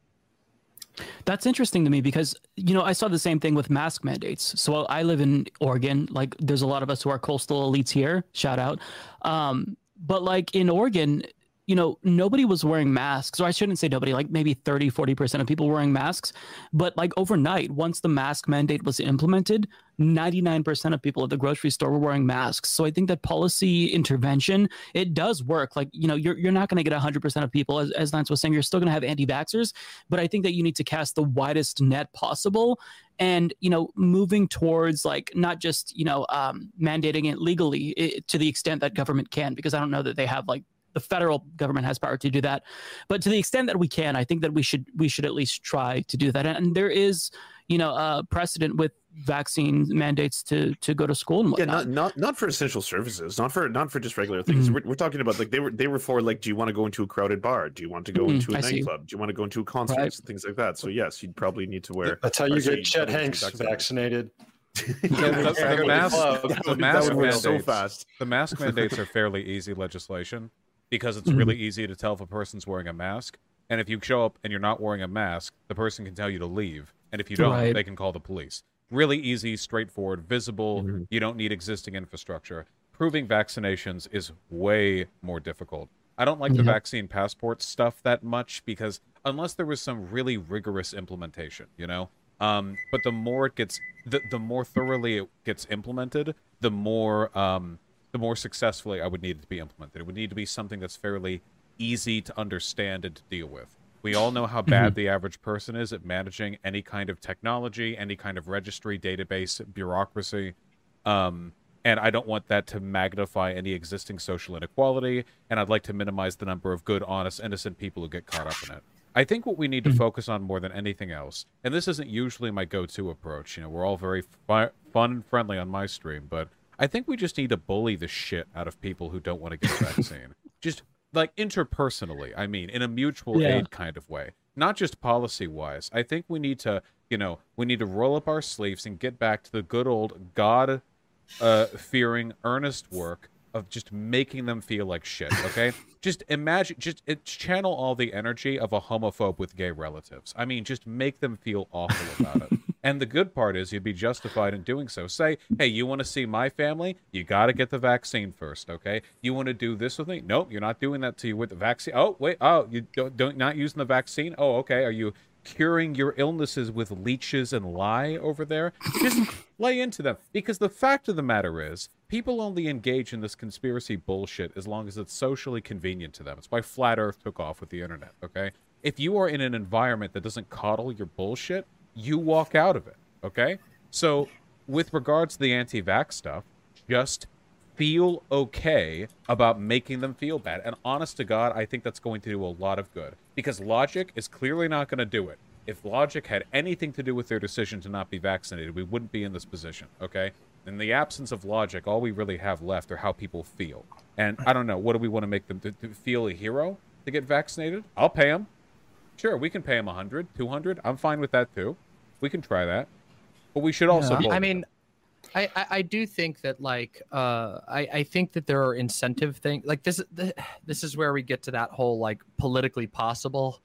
that's interesting to me because you know I saw the same thing with mask mandates. So I live in Oregon. Like, there's a lot of us who are coastal elites here. Shout out. Um, but like in Oregon, you know, nobody was wearing masks, or I shouldn't say nobody, like maybe 30, 40% of people wearing masks. But like overnight, once the mask mandate was implemented, 99% of people at the grocery store were wearing masks. So I think that policy intervention, it does work. Like, you know, you're, you're not going to get 100% of people, as, as Lance was saying, you're still going to have anti vaxxers. But I think that you need to cast the widest net possible and you know moving towards like not just you know um, mandating it legally it, to the extent that government can because i don't know that they have like the federal government has power to do that. But to the extent that we can, I think that we should we should at least try to do that. And there is, you know, a precedent with vaccine mandates to to go to school and whatnot. Yeah, not not not for essential services, not for not for just regular things. Mm-hmm. We're, we're, talking about like they were they were for like, do you want to go into a crowded bar? Do you want to go mm-hmm. into a I nightclub? See. Do you want to go into a concert? Right. Things like that. So yes, you'd probably need to wear. That's how you get Chet Hanks vaccinated. (laughs) the, the, the, mask, the mask mandates, so fast. The mask mandates are fairly easy legislation because it's mm-hmm. really easy to tell if a person's wearing a mask. And if you show up and you're not wearing a mask, the person can tell you to leave. And if you don't, right. they can call the police. Really easy, straightforward, visible. Mm-hmm. You don't need existing infrastructure. Proving vaccinations is way more difficult. I don't like the vaccine passport stuff that much because unless there was some really rigorous implementation, you know? Um, but the more it gets, the, the more thoroughly it gets implemented, the more um, the more successfully I would need it to be implemented. It would need to be something that's fairly easy to understand and to deal with. We all know how bad mm-hmm. the average person is at managing any kind of technology, any kind of registry, database, bureaucracy. Um, and I don't want that to magnify any existing social inequality, and I'd like to minimize the number of good, honest, innocent people who get caught up in it. I think what we need to mm-hmm. focus on more than anything else, and this isn't usually my go-to approach. You know, we're all very fun and friendly on my stream, but I think we just need to bully the shit out of people who don't want to get the vaccine. (laughs) just like interpersonally, I mean, in a mutual yeah. aid kind of way, not just policy wise. I think we need to, you know, we need to roll up our sleeves and get back to the good old God uh, fearing, earnest work of just making them feel like shit. Okay, (laughs) just imagine, just channel all the energy of a homophobe with gay relatives. I mean, just make them feel awful about it. (laughs) And the good part is you'd be justified in doing so. Say, hey, you want to see my family? You got to get the vaccine first, okay? You want to do this with me? Nope, you're not doing that to you with the vaccine. Oh, wait, oh, you don't, don't not using the vaccine? Oh, okay. Are you curing your illnesses with leeches and lie over there? Just lay into them. Because the fact of the matter is, people only engage in this conspiracy bullshit as long as it's socially convenient to them. It's why Flat Earth took off with the internet, okay? If you are in an environment that doesn't coddle your bullshit, you walk out of it. Okay? So, with regards to the anti vax stuff, just feel okay about making them feel bad. And honest to God, I think that's going to do a lot of good because logic is clearly not going to do it. If logic had anything to do with their decision to not be vaccinated, we wouldn't be in this position, okay? In the absence of logic, all we really have left are how people feel. And I don't know, what do we want to make them to, to feel a hero to get vaccinated? I'll pay them. Sure, we can pay them 100, 200. I'm fine with that too. We can try that. But we should also. Yeah. I mean, I, I, I do think that like uh I, I think that there are incentive things like this this is where we get to that whole like politically possible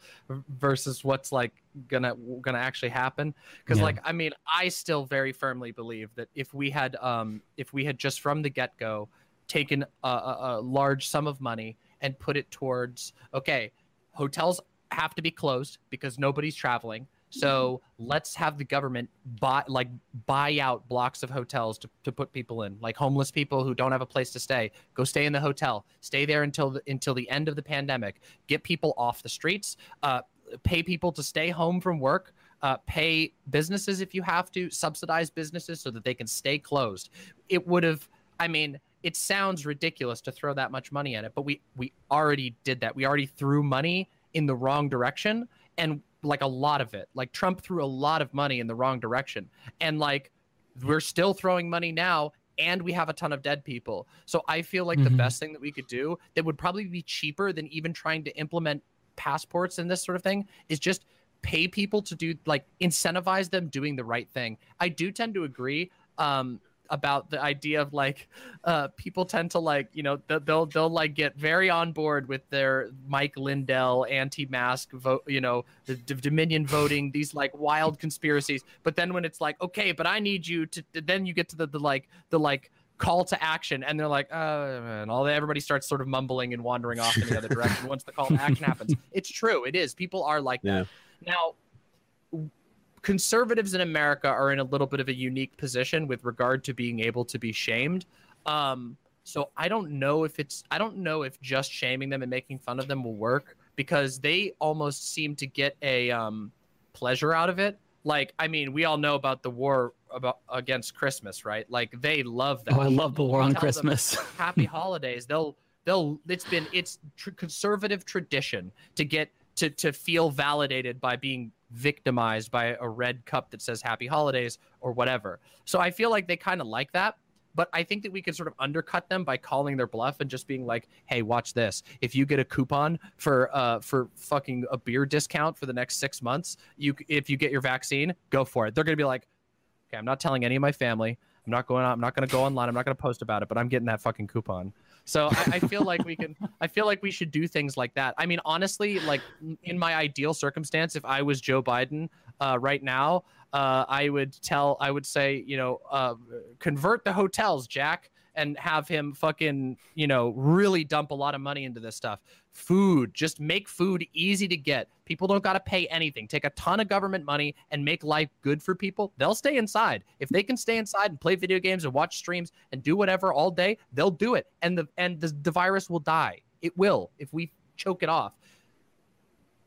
versus what's like gonna gonna actually happen because yeah. like I mean I still very firmly believe that if we had um if we had just from the get go taken a, a, a large sum of money and put it towards okay hotels have to be closed because nobody's traveling so let's have the government buy like buy out blocks of hotels to, to put people in, like homeless people who don't have a place to stay. Go stay in the hotel. Stay there until the, until the end of the pandemic. Get people off the streets. Uh, pay people to stay home from work. Uh, pay businesses if you have to. Subsidize businesses so that they can stay closed. It would have. I mean, it sounds ridiculous to throw that much money at it, but we we already did that. We already threw money in the wrong direction and like a lot of it. Like Trump threw a lot of money in the wrong direction. And like we're still throwing money now and we have a ton of dead people. So I feel like mm-hmm. the best thing that we could do that would probably be cheaper than even trying to implement passports and this sort of thing is just pay people to do like incentivize them doing the right thing. I do tend to agree um about the idea of like uh, people tend to like you know they'll they'll like get very on board with their Mike Lindell anti-mask vote you know the D- Dominion (laughs) voting these like wild conspiracies. But then when it's like okay but I need you to then you get to the, the like the like call to action and they're like oh man all the everybody starts sort of mumbling and wandering off in the other direction once the call to action happens. (laughs) It's true it is. People are like yeah. that now conservatives in America are in a little bit of a unique position with regard to being able to be shamed. Um, so I don't know if it's I don't know if just shaming them and making fun of them will work because they almost seem to get a um, pleasure out of it. Like I mean, we all know about the war about against Christmas, right? Like they love that. Oh, I love the war on Christmas. (laughs) happy holidays. They'll they'll it's been it's tr- conservative tradition to get to to feel validated by being victimized by a red cup that says happy holidays or whatever. So I feel like they kind of like that. But I think that we could sort of undercut them by calling their bluff and just being like, "Hey, watch this! If you get a coupon for uh for fucking a beer discount for the next six months, you if you get your vaccine, go for it." They're gonna be like, "Okay, I'm not telling any of my family. I'm not going. I'm not gonna go online. I'm not gonna post about it. But I'm getting that fucking coupon." So I, I, feel like we can. (laughs) I feel like we should do things like that. I mean, honestly, like in my ideal circumstance, if I was Joe Biden uh, right now, uh, I would tell. I would say, you know, uh, convert the hotels, Jack and have him fucking, you know, really dump a lot of money into this stuff. Food, just make food easy to get. People don't got to pay anything. Take a ton of government money and make life good for people. They'll stay inside. If they can stay inside and play video games and watch streams and do whatever all day, they'll do it. And the and the, the virus will die. It will if we choke it off.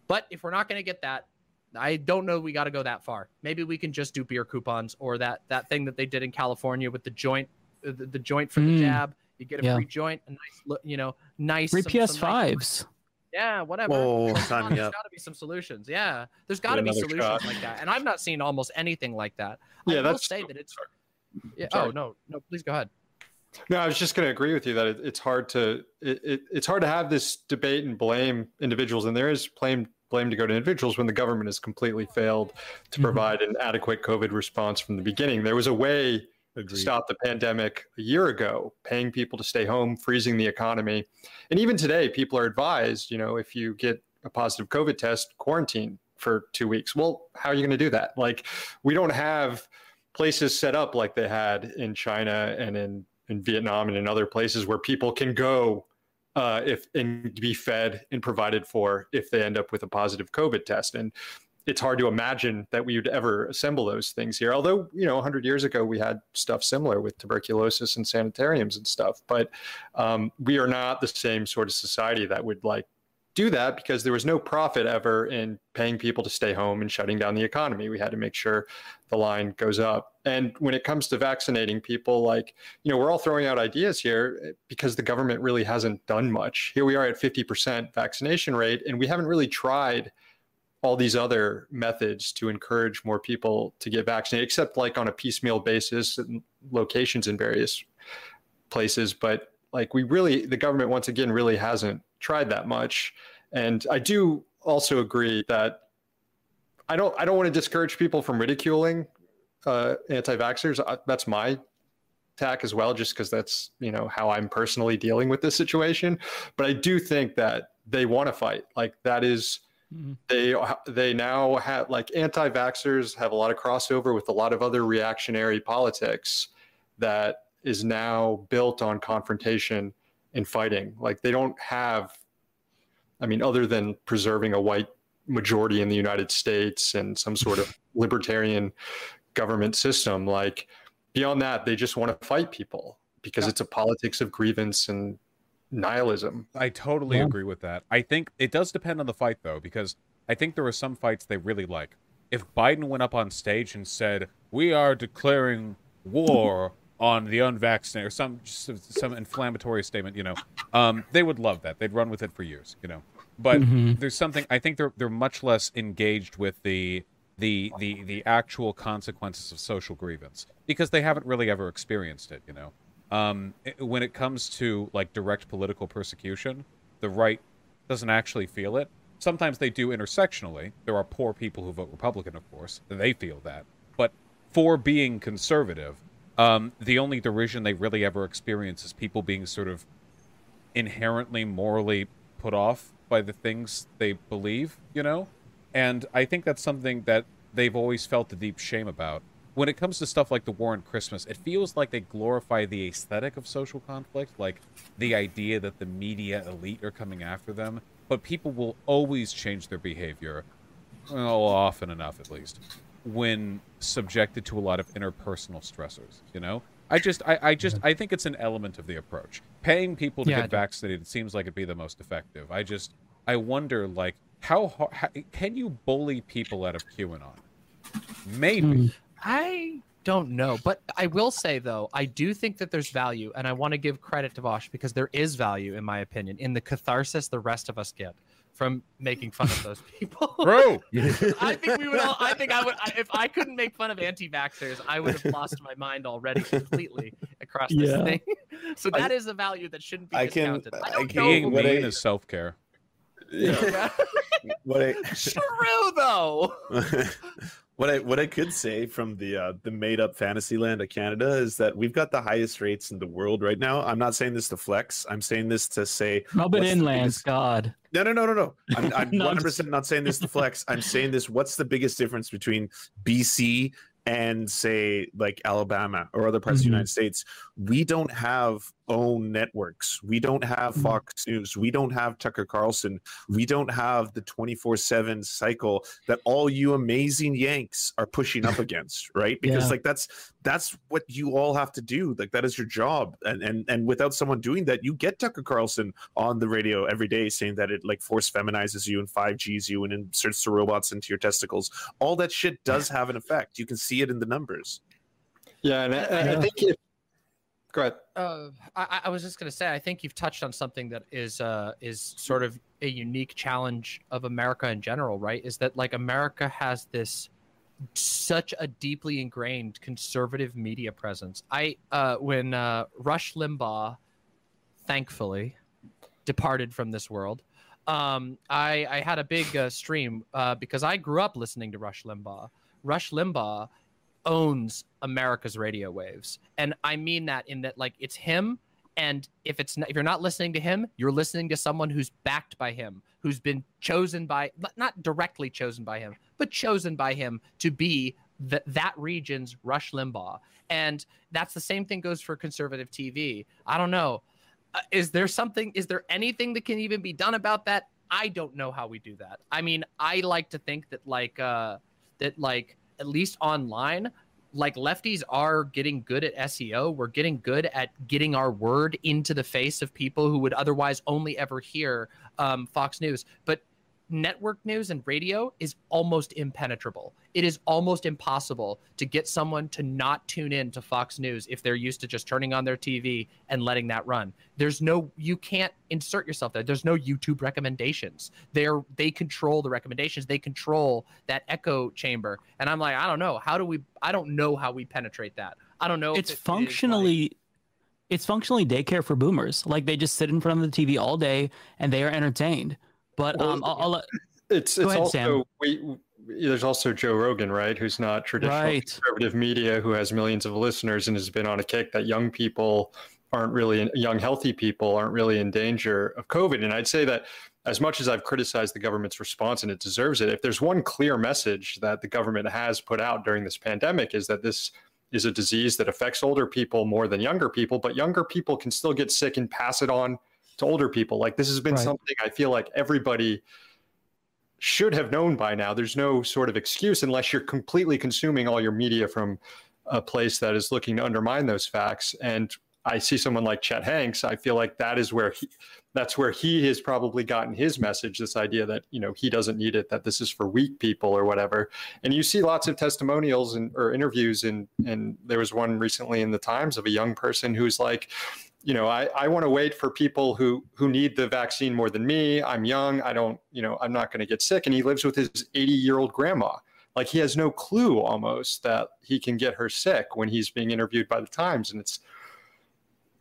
But if we're not going to get that, I don't know we got to go that far. Maybe we can just do beer coupons or that that thing that they did in California with the joint the, the joint for mm. the jab. You get a yeah. free joint, a nice, you know, nice free some, PS5s. Some nice yeah, whatever. Whoa, sign me There's got to be some solutions. Yeah, there's got to be solutions shot. like that, and I've not seen almost anything like that. Yeah, I that's say that it's. Yeah, oh no, no, please go ahead. No, I was just going to agree with you that it, it's hard to it, it, it's hard to have this debate and blame individuals, and there is blame blame to go to individuals when the government has completely failed to mm-hmm. provide an adequate COVID response from the beginning. There was a way Agreed. stop the pandemic a year ago, paying people to stay home, freezing the economy. And even today, people are advised, you know, if you get a positive COVID test, quarantine for two weeks. Well, how are you going to do that? Like, we don't have places set up like they had in China and in, in Vietnam and in other places where people can go uh, if and be fed and provided for if they end up with a positive COVID test. And it's hard to imagine that we would ever assemble those things here. Although, you know, 100 years ago, we had stuff similar with tuberculosis and sanitariums and stuff. But um, we are not the same sort of society that would like do that because there was no profit ever in paying people to stay home and shutting down the economy. We had to make sure the line goes up. And when it comes to vaccinating people, like, you know, we're all throwing out ideas here because the government really hasn't done much. Here we are at 50% vaccination rate, and we haven't really tried all these other methods to encourage more people to get vaccinated, except like on a piecemeal basis and locations in various places. But like we really, the government once again really hasn't tried that much. And I do also agree that I don't I don't want to discourage people from ridiculing uh, anti-vaxxers. That's my tack as well, just because that's you know how I'm personally dealing with this situation. But I do think that they want to fight. Like that is, mm-hmm. they they now have like anti-vaxxers have a lot of crossover with a lot of other reactionary politics that is now built on confrontation and fighting. Like they don't have, I mean, other than preserving a white majority in the United States and some sort of (laughs) libertarian government system, like beyond that, they just want to fight people because yeah. it's a politics of grievance and nihilism. I totally yeah. agree with that. I think it does depend on the fight though, because I think there are some fights they really like. If Biden went up on stage and said, "We are declaring war on the unvaccinated," or some some inflammatory statement, you know, um, they would love that. They'd run with it for years, you know. But mm-hmm. there's something I think they're they're much less engaged with the the the the actual consequences of social grievance because they haven't really ever experienced it, you know. Um, when it comes to like direct political persecution, the right doesn't actually feel it. Sometimes they do intersectionally. There are poor people who vote Republican, of course, they feel that. But for being conservative, um, the only derision they really ever experience is people being sort of inherently morally put off by the things they believe, you know? And I think that's something that they've always felt a deep shame about when it comes to stuff like the war on Christmas, it feels like they glorify the aesthetic of social conflict, like the idea that the media elite are coming after them. But people will always change their behavior, well, often enough at least, when subjected to a lot of interpersonal stressors. You know, I just, I, I just, I think it's an element of the approach. Paying people to yeah, get vaccinated seems like it'd be the most effective. I just, I wonder, like, how, how can you bully people out of QAnon? Maybe. Mm. I don't know, but I will say though, I do think that there's value, and I want to give credit to Vaush because there is value, in my opinion, in the catharsis the rest of us get from making fun of (laughs) those people. Bro, (laughs) I think we would all. I think I would. If I couldn't make fun of anti-vaxxers, I would have lost my mind already completely across this yeah. thing. So that I, is a value that shouldn't be I discounted. Can, I don't I can, Being mean is self-care. Yeah. (laughs) what I, True though. What I what I could say from the uh, the made up fantasy land of Canada is that we've got the highest rates in the world right now. I'm not saying this to flex. I'm saying this to say Melbourne inland. Biggest... God. No, no, no, no, no. I'm, (laughs) I'm 100% not saying this to flex. I'm saying this. What's the biggest difference between BC and say like Alabama or other parts mm-hmm. of the mm-hmm. United States? We don't have own networks. We don't have mm-hmm. Fox News. We don't have Tucker Carlson. We don't have the 24 7 cycle that all you amazing Yanks are pushing up (laughs) against, right? Because, yeah. like, that's that's what you all have to do. Like, that is your job. And, and, and without someone doing that, you get Tucker Carlson on the radio every day saying that it like force feminizes you and 5Gs you and inserts the robots into your testicles. All that shit does have an effect. You can see it in the numbers. Yeah. And I, I think if Go ahead. Uh, I, I, was just going to say, I think you've touched on something that is uh, is sort of a unique challenge of America in general, right? Is that like America has this such a deeply ingrained conservative media presence. I uh, when uh, Rush Limbaugh, thankfully, departed from this world, um, I, I had a big uh, stream uh, because I grew up listening to Rush Limbaugh. Rush Limbaugh owns America's radio waves. And I mean that in that like it's him and if it's not, if you're not listening to him, you're listening to someone who's backed by him, who's been chosen by not directly chosen by him, but chosen by him to be the, that region's Rush Limbaugh. And that's the same thing goes for conservative TV. I don't know. Uh, is there something is there anything that can even be done about that? I don't know how we do that. I mean, I like to think that like uh that like at least online, like lefties are getting good at SEO. We're getting good at getting our word into the face of people who would otherwise only ever hear um, Fox News. But network news and radio is almost impenetrable. It is almost impossible to get someone to not tune in to Fox News if they're used to just turning on their TV and letting that run. There's no you can't insert yourself there. There's no YouTube recommendations. They're they control the recommendations. They control that echo chamber. And I'm like, I don't know. How do we I don't know how we penetrate that. I don't know. It's it, functionally it it's functionally daycare for boomers. Like they just sit in front of the TV all day and they are entertained. But well, um, I'll, I'll, (laughs) it's it's ahead, also Sam. we there's also Joe Rogan, right? Who's not traditional right. conservative media, who has millions of listeners and has been on a kick that young people aren't really in, young healthy people aren't really in danger of COVID. And I'd say that as much as I've criticized the government's response and it deserves it, if there's one clear message that the government has put out during this pandemic is that this is a disease that affects older people more than younger people, but younger people can still get sick and pass it on to older people. Like this has been right. something I feel like everybody should have known by now. There's no sort of excuse unless you're completely consuming all your media from a place that is looking to undermine those facts. And I see someone like Chet Hanks, I feel like that is where he, that's where he has probably gotten his message. This idea that you know he doesn't need it, that this is for weak people or whatever. And you see lots of testimonials and or interviews, and and there was one recently in the Times of a young person who's like, you know, I, I want to wait for people who who need the vaccine more than me. I'm young. I don't, you know, I'm not going to get sick. And he lives with his 80 year old grandma. Like he has no clue almost that he can get her sick when he's being interviewed by the Times, and it's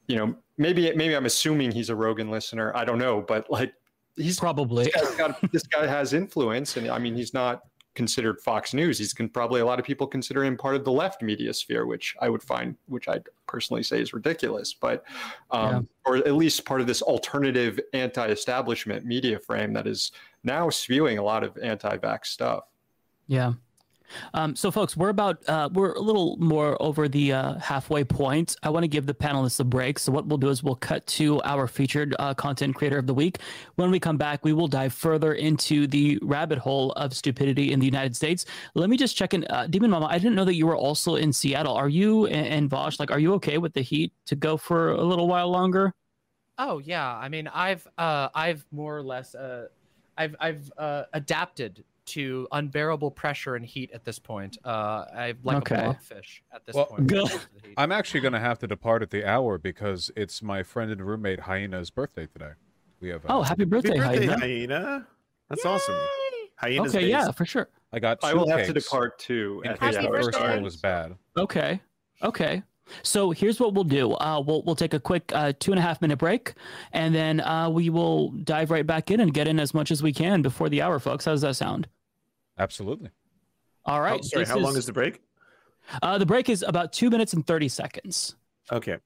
you know, maybe maybe I'm assuming he's a Rogan listener. I don't know, but like he's probably this, got, this guy has influence, and I mean he's not considered Fox News. He's probably a lot of people consider him part of the left media sphere, which I would find, which I personally say is ridiculous, but um, yeah. or at least part of this alternative anti-establishment media frame that is now spewing a lot of anti-vax stuff. Yeah. Um, so, folks, we're about uh, we're a little more over the uh, halfway point. I want to give the panelists a break. So, what we'll do is we'll cut to our featured uh, content creator of the week. When we come back, we will dive further into the rabbit hole of stupidity in the United States. Let me just check in, uh, Demon Mama. I didn't know that you were also in Seattle. Are you and, and Vaush like? Are you okay with the heat to go for a little while longer? Oh yeah, I mean, I've uh, I've more or less uh, I've I've adapted to unbearable pressure and heat at this point. Uh, I like okay. a blobfish at this well, point. (laughs) I'm actually going to have to depart at the hour because it's my friend and roommate Hyena's birthday today. We have. A, oh, happy birthday, happy birthday Hyena! Hyena. That's Yay! awesome. Hyena's okay, yeah, for sure. I got. I will have to depart too. In case the first one was bad. Okay. Okay. So here's what we'll do. Uh, we'll we'll take a quick uh, two and a half minute break, and then uh, we will dive right back in and get in as much as we can before the hour, folks. How does that sound? Absolutely. All right. Oh, sorry, how is, long is the break? Uh, the break is about two minutes and 30 seconds. Okay.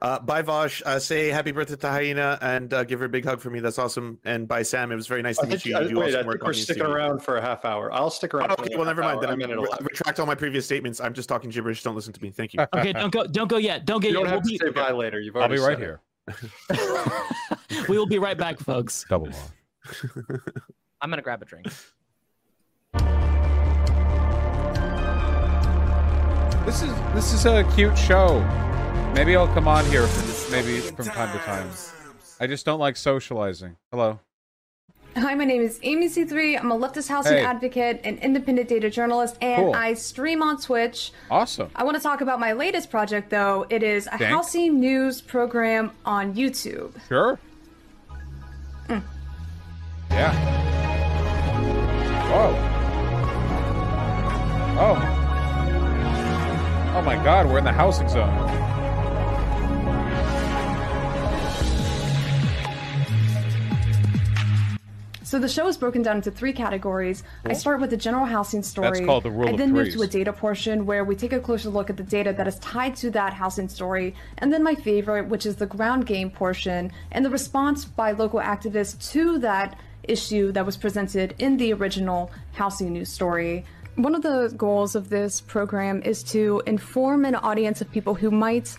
Uh, bye, Vaush. Uh, say happy birthday to Hyena and uh, give her a big hug for me. That's awesome. And bye, Sam. It was very nice to meet you. you do wait, awesome I think we're sticking around for a half hour. I'll stick around. Oh, okay, well, never mind. Then I'm going to retract all my previous statements. I'm just talking gibberish. Don't listen to me. Thank you. (laughs) okay, don't go. Don't go yet. Don't get. You don't yet. have we'll to be, say bye later. You've I'll be right here. (laughs) we will be right back, folks. Double off. I'm gonna grab a drink. (laughs) This is this is a cute show. Maybe I'll come on here from, maybe from time to time. I just don't like socializing. Hello. Hi, my name is Amy C3. I'm a leftist housing hey. advocate and independent data journalist, and cool. I stream on Twitch. Awesome. I want to talk about my latest project, though. It is a Thanks. housing news program on YouTube. Sure. Mm. Yeah. Oh. Oh. Oh my god, we're in the housing zone. So the show is broken down into three categories. Cool. I start with the general housing story. That's called the rule I then move to a data portion where we take a closer look at the data that is tied to that housing story. And then my favorite, which is the ground game portion and the response by local activists to that issue that was presented in the original housing news story. One of the goals of this program is to inform an audience of people who might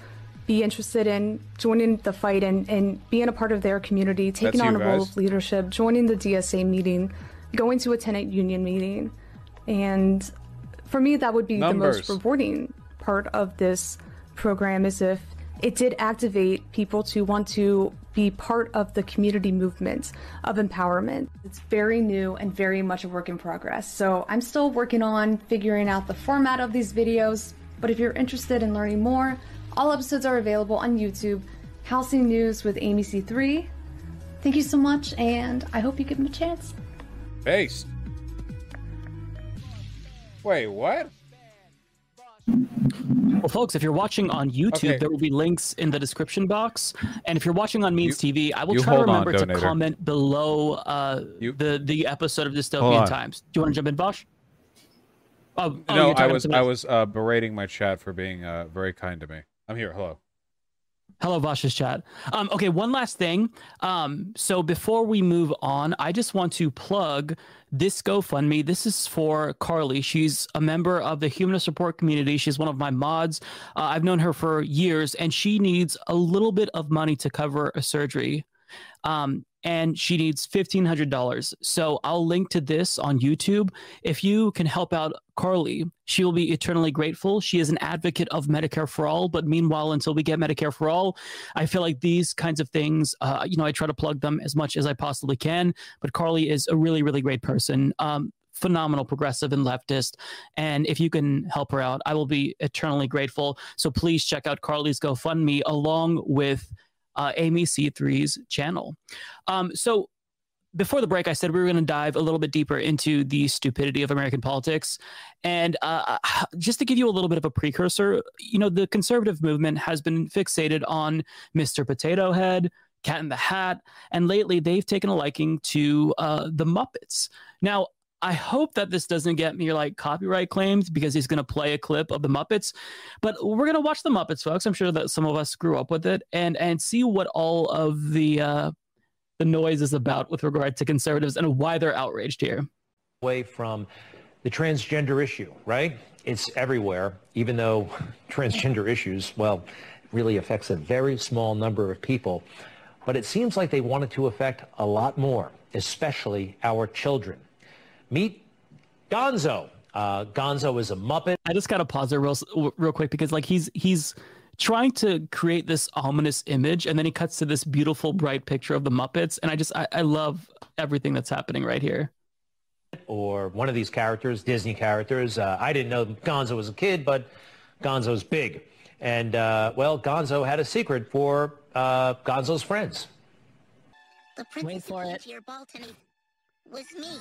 be interested in joining the fight and, and being a part of their community, taking on a role of leadership, joining the DSA meeting, going to a tenant union meeting. And for me, that would be Numbers. the most rewarding part of this program is if it did activate people to want to be part of the community movement of empowerment. It's very new and very much a work in progress. So I'm still working on figuring out the format of these videos. But if you're interested in learning more, all episodes are available on YouTube. Housing News with Amy C3. Thank you so much, and I hope you give them a chance. Based. Wait, what? Well, folks, if you're watching on YouTube, okay. there will be links in the description box. And if you're watching on Means you, TV, I will try to remember on, to comment below uh, the the episode of Dystopian Times. Do you want to jump in, Vaush? Oh, oh no, I was I was uh, berating my chat for being uh, very kind to me. I'm here. Hello. Hello, Vaush's chat. Um, okay, one last thing. Um, so before we move on, I just want to plug this GoFundMe. This is for Carly. She's a member of the Humanist Report community. She's one of my mods. Uh, I've known her for years, and she needs a little bit of money to cover a surgery. Um, and she needs $1,500. So I'll link to this on YouTube. If you can help out Carly, she will be eternally grateful. She is an advocate of Medicare for all. But meanwhile, until we get Medicare for all, I feel like these kinds of things, uh, you know, I try to plug them as much as I possibly can. But Carly is a really, really great person. Um, phenomenal progressive and leftist. And if you can help her out, I will be eternally grateful. So please check out Carly's GoFundMe along with uh, Amy C3's channel. Um, so before the break, I said we were going to dive a little bit deeper into the stupidity of American politics. And uh, uh, just to give you a little bit of a precursor, you know, the conservative movement has been fixated on Mr. Potato Head, Cat in the Hat, and lately they've taken a liking to uh, the Muppets. Now, I hope that this doesn't get me like copyright claims because he's going to play a clip of the Muppets. But we're going to watch the Muppets, folks. I'm sure that some of us grew up with it and and see what all of the uh, the noise is about with regard to conservatives and why they're outraged here. Away from the transgender issue, right? It's everywhere, even though (laughs) transgender issues, well, really affects a very small number of people. But it seems like they wanted to affect a lot more, especially our children. Meet Gonzo. Uh, Gonzo is a Muppet. I just gotta pause there real, real quick because like he's he's trying to create this ominous image, and then he cuts to this beautiful, bright picture of the Muppets, and I just I, I love everything that's happening right here. Or one of these characters, Disney characters. Uh, I didn't know Gonzo was a kid, but Gonzo's big, and uh, well, Gonzo had a secret for uh, Gonzo's friends. The princess Wait for it. Here, Baltony was me.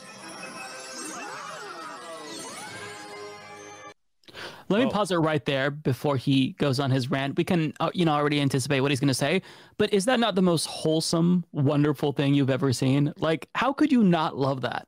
Let me oh. pause it right there before he goes on his rant. We can, uh, you know, already anticipate what he's going to say. But is that not the most wholesome, wonderful thing you've ever seen? Like, how could you not love that?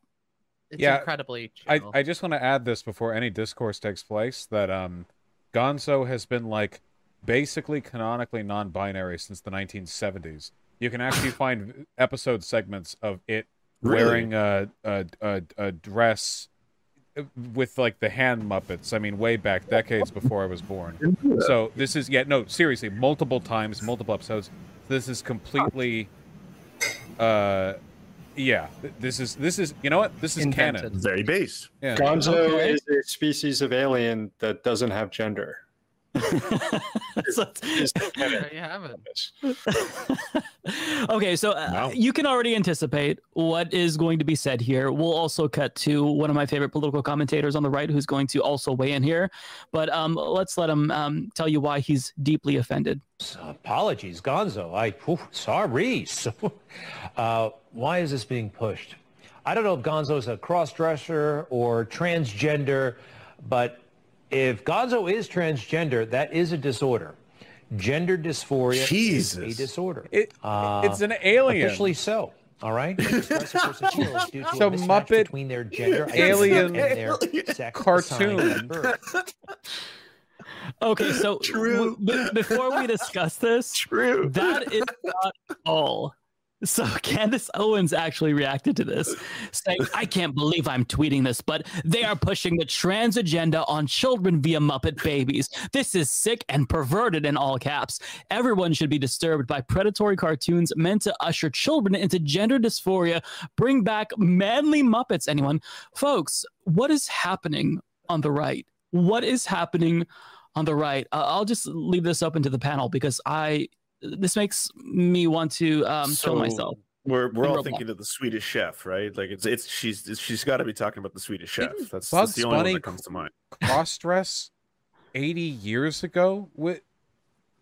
It's yeah, incredibly. I, I just want to add this before any discourse takes place that um, Gonzo has been like basically canonically non-binary since the 1970s. You can actually find episode segments of it really? wearing a, a, a, a dress with like the hand Muppets. I mean, way back decades before I was born. So this is yeah, no, seriously, multiple times, multiple episodes. This is completely, uh, yeah. This is this is you know what? This is Invented. canon. Very base. Yeah. Gonzo okay. is a species of alien that doesn't have gender. (laughs) so (laughs) there you have it. (laughs) okay, so uh, wow. you can already anticipate what is going to be said here. We'll also cut to one of my favorite political commentators on the right who's going to also weigh in here. But um, let's let him um, tell you why he's deeply offended. Apologies, Gonzo. I sorry. So, uh, why is this being pushed? I don't know if Gonzo's a cross-dresser or transgender, but if Gonzo is transgender, that is a disorder. Gender dysphoria Jesus. is a disorder. It, uh, it's an alien. Officially so. All right. (laughs) so Muppet between their gender (laughs) alien their sex cartoon. Okay, so True. W- before we discuss this, (laughs) True. that is not all so (laughs) Candace Owens actually reacted to this, saying, I can't believe I'm tweeting this, but they are pushing the trans agenda on children via Muppet babies. This is sick and perverted in all caps. Everyone should be disturbed by predatory cartoons meant to usher children into gender dysphoria, bring back manly Muppets. Anyone? Folks, what is happening on the right? What is happening on the right? Uh, I'll just leave this open to the panel because I this makes me want to um, so, kill myself. We're we're all thinking of the Swedish Chef, right? Like it's it's she's it's, she's got to be talking about the Swedish Chef. That's, that's the only one that comes to mind. Cross dress, eighty years ago. What?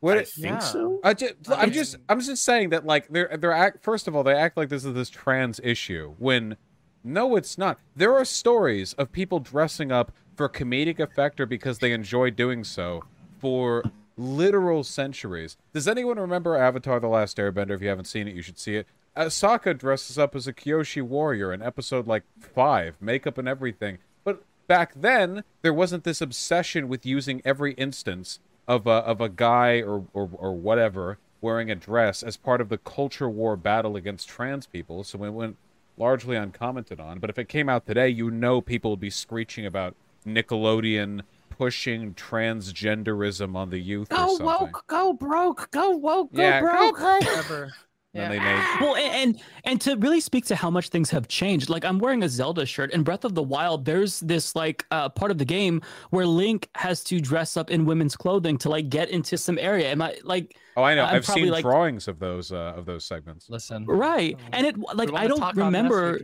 What? I think yeah. so. I just, I'm just I'm just saying that like they're they're act first of all they act like this is this trans issue when no it's not. There are stories of people dressing up for comedic effect or because they enjoy doing so for literal centuries. Does anyone remember Avatar: The Last Airbender? If you haven't seen it, you should see it. Sokka dresses up as a Kyoshi warrior in episode like five, makeup and everything. But back then there wasn't this obsession with using every instance of a of a guy or or, or whatever wearing a dress as part of the culture war battle against trans people. So it went largely uncommented on. But if it came out today, you know people would be screeching about Nickelodeon pushing transgenderism on the youth. Go woke, go broke, go woke, go yeah, broke. Go broke. (laughs) Yeah. They made... Well, and and to really speak to how much things have changed, like I'm wearing a Zelda shirt, and Breath of the Wild, there's this like uh, part of the game where Link has to dress up in women's clothing to like get into some area. Am I like? Oh, I know. i have seen like... drawings of those uh, of those segments. Listen, right, and it like I don't remember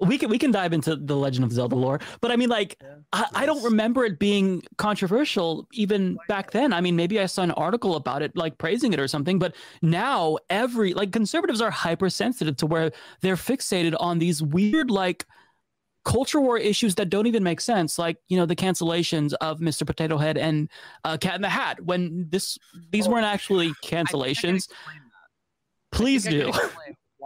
we can we can dive into the Legend of Zelda lore, but I mean, like, yeah, I, I, don't remember it being controversial even back then. I mean, maybe I saw an article about it, like praising it or something. But now, every like conservatives are hypersensitive to where they're fixated on these weird like culture war issues that don't even make sense, like you know the cancellations of Mr. Potato Head and uh, Cat in the Hat. When this these oh, weren't actually cancellations. Please do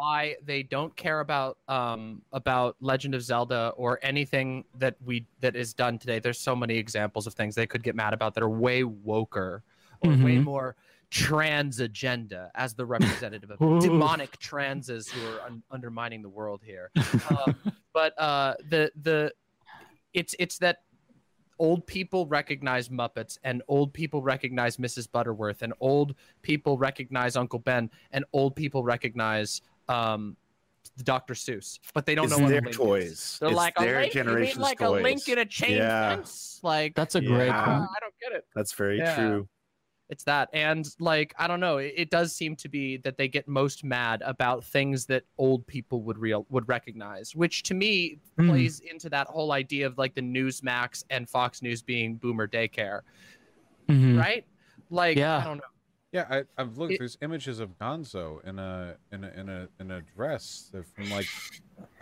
why they don't care about um about Legend of Zelda or anything that we that is done today. There's so many examples of things they could get mad about that are way woker or mm-hmm. way more trans agenda as the (laughs) representative of demonic transes who are un- undermining the world here. Uh, (laughs) but uh, the the it's it's that old people recognize Muppets and old people recognize Mrs. Butterworth and old people recognize Uncle Ben and old people recognize um, Dr. Seuss, but they don't it's know what their a link toys. Is. They're it's like their a link, generation's like toys. a link in a chain yeah. fence. Like that's a great. Yeah. I don't get it. That's very yeah. true. It's that, and like I don't know. It, it, does seem to be that they get most mad about things that old people would real would recognize, which to me mm. plays into that whole idea of like the Newsmax and Fox News being boomer daycare, mm-hmm. right? Like yeah. I don't know. Yeah, I, I've looked. It, there's images of Gonzo in a in a in a in a dress from like